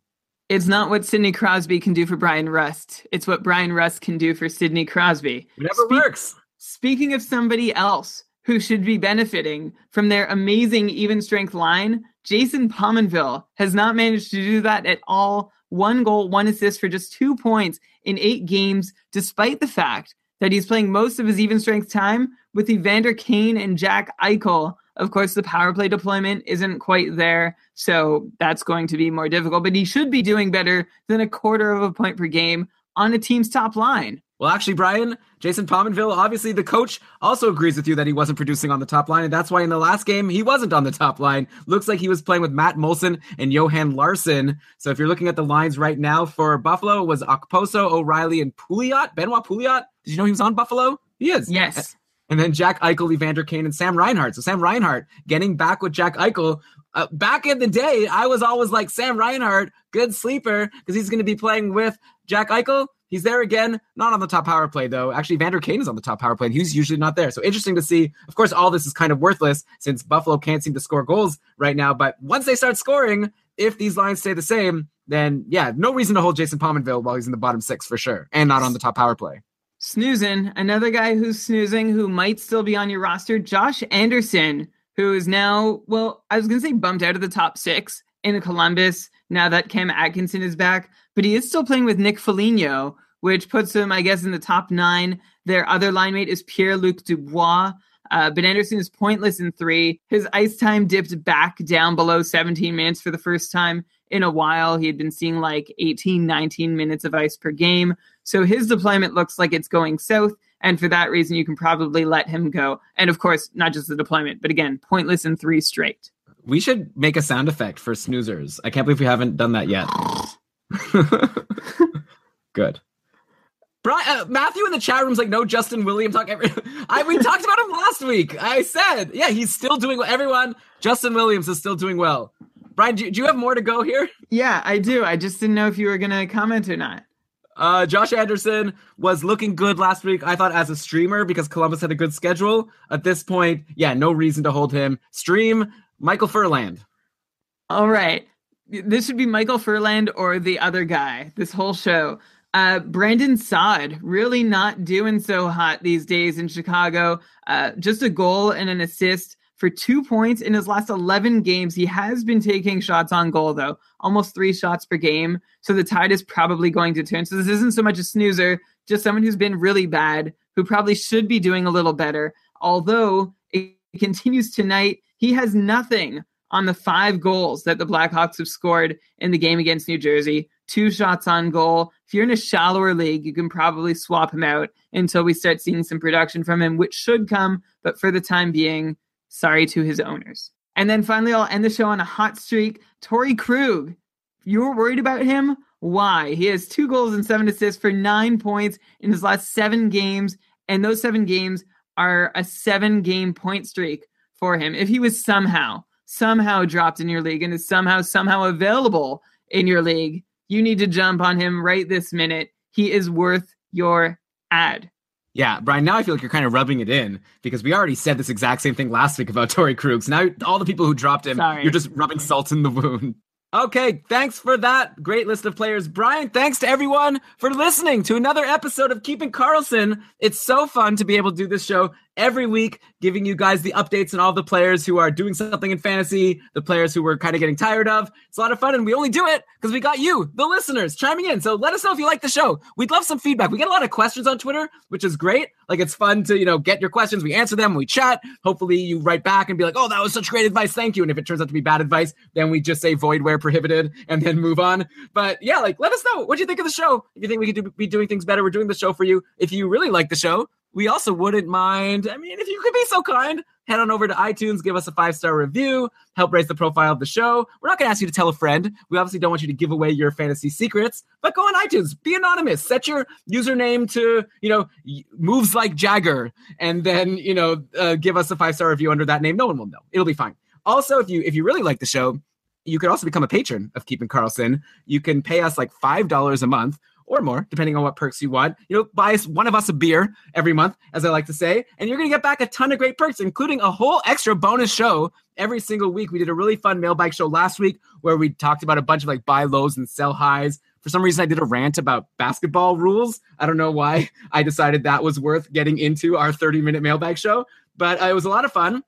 It's not what Sidney Crosby can do for Bryan Rust. It's what Bryan Rust can do for Sidney Crosby. Whatever Spe- works. Speaking of somebody else who should be benefiting from their amazing even strength line, Jason Pominville has not managed to do that at all. One goal, one assist for just two points in eight games, despite the fact that he's playing most of his even strength time with Evander Kane and Jack Eichel of course, the power play deployment isn't quite there, so that's going to be more difficult. But he should be doing better than a quarter of a point per game on a team's top line. Well, actually, Brian, Jason Pominville, obviously the coach also agrees with you that he wasn't producing on the top line, and that's why in the last game he wasn't on the top line. Looks like he was playing with Matt Moulson and Johan Larsson. So if you're looking at the lines right now for Buffalo, it was Okposo, O'Reilly, and Pouliot. Benoit Pouliot. Did you know he was on Buffalo? He is. Yes. And then Jack Eichel, Evander Kane, and Sam Reinhart. So Sam Reinhart getting back with Jack Eichel. Uh, back in the day, I was always like Sam Reinhart, good sleeper, because he's going to be playing with Jack Eichel. He's there again, not on the top power play though. Actually, Vander Kane is on the top power play, and he's usually not there. So interesting to see. Of course, all this is kind of worthless since Buffalo can't seem to score goals right now. But once they start scoring, if these lines stay the same, then yeah, no reason to hold Jason Pominville while he's in the bottom six for sure, and not on the top power play. Snoozing, another guy who's snoozing who might still be on your roster, Josh Anderson, who is now, well, I was going to say bumped out of the top six in Columbus now that Cam Atkinson is back, but he is still playing with Nick Foligno, which puts him, I guess, in the top nine. Their other line mate is Pierre Luc Dubois. Uh, but Anderson is pointless in three. His ice time dipped back down below 17 minutes for the first time in a while. He had been seeing like 18, 19 minutes of ice per game. So his deployment looks like it's going south. And for that reason, you can probably let him go. And of course, not just the deployment, but again, pointless in three straight. We should make a sound effect for snoozers. I can't believe we haven't done that yet. [laughs] Good. Brian, uh, Matthew in the chat room's like, no, Justin Williams. Talk every- [laughs] I we talked about him last week. I said, yeah, he's still doing well. Everyone, Justin Williams is still doing well. Brian, do, do you have more to go here? Yeah, I do. I just didn't know if you were going to comment or not. Uh, Josh Anderson was looking good last week. I thought as a streamer because Columbus had a good schedule. At this point, yeah, no reason to hold him. Stream Michael Ferland. All right. This should be Michael Ferland or the other guy. This whole show. Uh, Brandon Saad really not doing so hot these days in Chicago. Uh, just a goal and an assist for two points in his last 11 games. He has been taking shots on goal, though, almost three shots per game. So the tide is probably going to turn. So this isn't so much a snoozer, just someone who's been really bad, who probably should be doing a little better. Although it continues tonight, he has nothing on the five goals that the Blackhawks have scored in the game against New Jersey. two shots on goal. If you're in a shallower league, you can probably swap him out until we start seeing some production from him, which should come. But for the time being, sorry to his owners. And then finally, I'll end the show on a hot streak. Torey Krug. You were worried about him? Why? He has two goals and seven assists for nine points in his last seven games. And those seven games are a seven game point streak for him. If he was somehow, somehow dropped in your league and is somehow, somehow available in your league, you need to jump on him right this minute. He is worth your ad. Yeah, Brian, now I feel like you're kind of rubbing it in because we already said this exact same thing last week about Torey Krug. So now all the people who dropped him, Sorry. you're just rubbing salt in the wound. Okay, thanks for that great list of players. Brian, thanks to everyone for listening to another episode of Keeping Karlsson. It's so fun to be able to do this show every week, giving you guys the updates and all the players who are doing something in fantasy, the players who we're kind of getting tired of. It's a lot of fun, and we only do it because we got you, the listeners, chiming in. So let us know if you like the show. We'd love some feedback. We get a lot of questions on Twitter, which is great. Like it's fun to, you know, get your questions. We answer them, we chat. Hopefully you write back and be like, oh, that was such great advice. Thank you. And if it turns out to be bad advice, then we just say void where prohibited and then move on. But yeah, like let us know what you think of the show. If you think we could do, be doing things better, we're doing the show for you. If you really like the show, we also wouldn't mind. I mean, if you could be so kind, head on over to iTunes, give us a five star review, help raise the profile of the show. We're not going to ask you to tell a friend. We obviously don't want you to give away your fantasy secrets, but go on iTunes, be anonymous, set your username to, you know, moves like Jagger, and then, you know, uh, give us a five star review under that name. No one will know. It'll be fine. Also, if you if you really like the show, you could also become a patron of Keeping Karlsson. You can pay us like five dollars a month or more, depending on what perks you want. You know, buy one of us a beer every month, as I like to say, and you're gonna get back a ton of great perks, including a whole extra bonus show every single week. We did a really fun mailbag show last week where we talked about a bunch of like buy lows and sell highs. For some reason, I did a rant about basketball rules. I don't know why I decided that was worth getting into our 30 minute mailbag show, but uh, it was a lot of fun.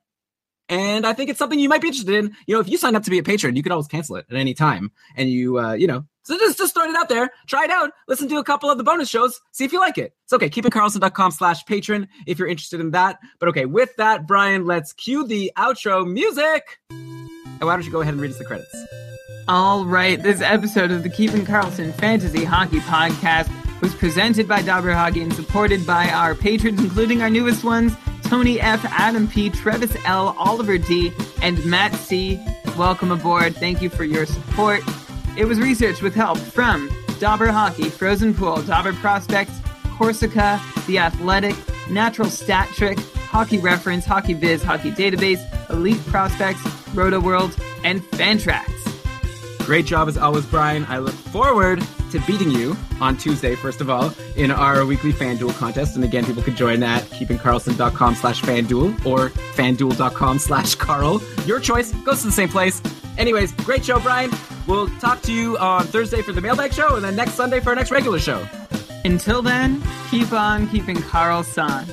And I think it's something you might be interested in. You know, if you sign up to be a patron, you can always cancel it at any time. And you, uh, you know, so just, just throwing it out there. Try it out. Listen to a couple of the bonus shows. See if you like it. It's okay. Keepingkarlsson.com slash patron if you're interested in that. But okay, with that, Brian, let's cue the outro music. And why don't you go ahead and read us the credits? All right, this episode of the Keeping Karlsson Fantasy Hockey Podcast was presented by Dobber Hockey and supported by our patrons, including our newest ones Tony F., Adam P., Travis L., Oliver D., and Matt C. Welcome aboard. Thank you for your support. It was researched with help from Dobber Hockey, Frozen Pool, Dobber Prospects, Corsica, The Athletic, Natural Stat Trick, Hockey Reference, Hockey Viz, Hockey Database, Elite Prospects, Roto World, and Fantrax. Great job as always, Brian. I look forward to beating you on Tuesday, first of all, in our weekly FanDuel contest. And again, people can join that keepingkarlsson.com slash FanDuel or fanduel.com slash Karl. Your choice goes to the same place. Anyways, great show, Brian. We'll talk to you on Thursday for the mailbag show and then next Sunday for our next regular show. Until then, keep on keeping Karlsson.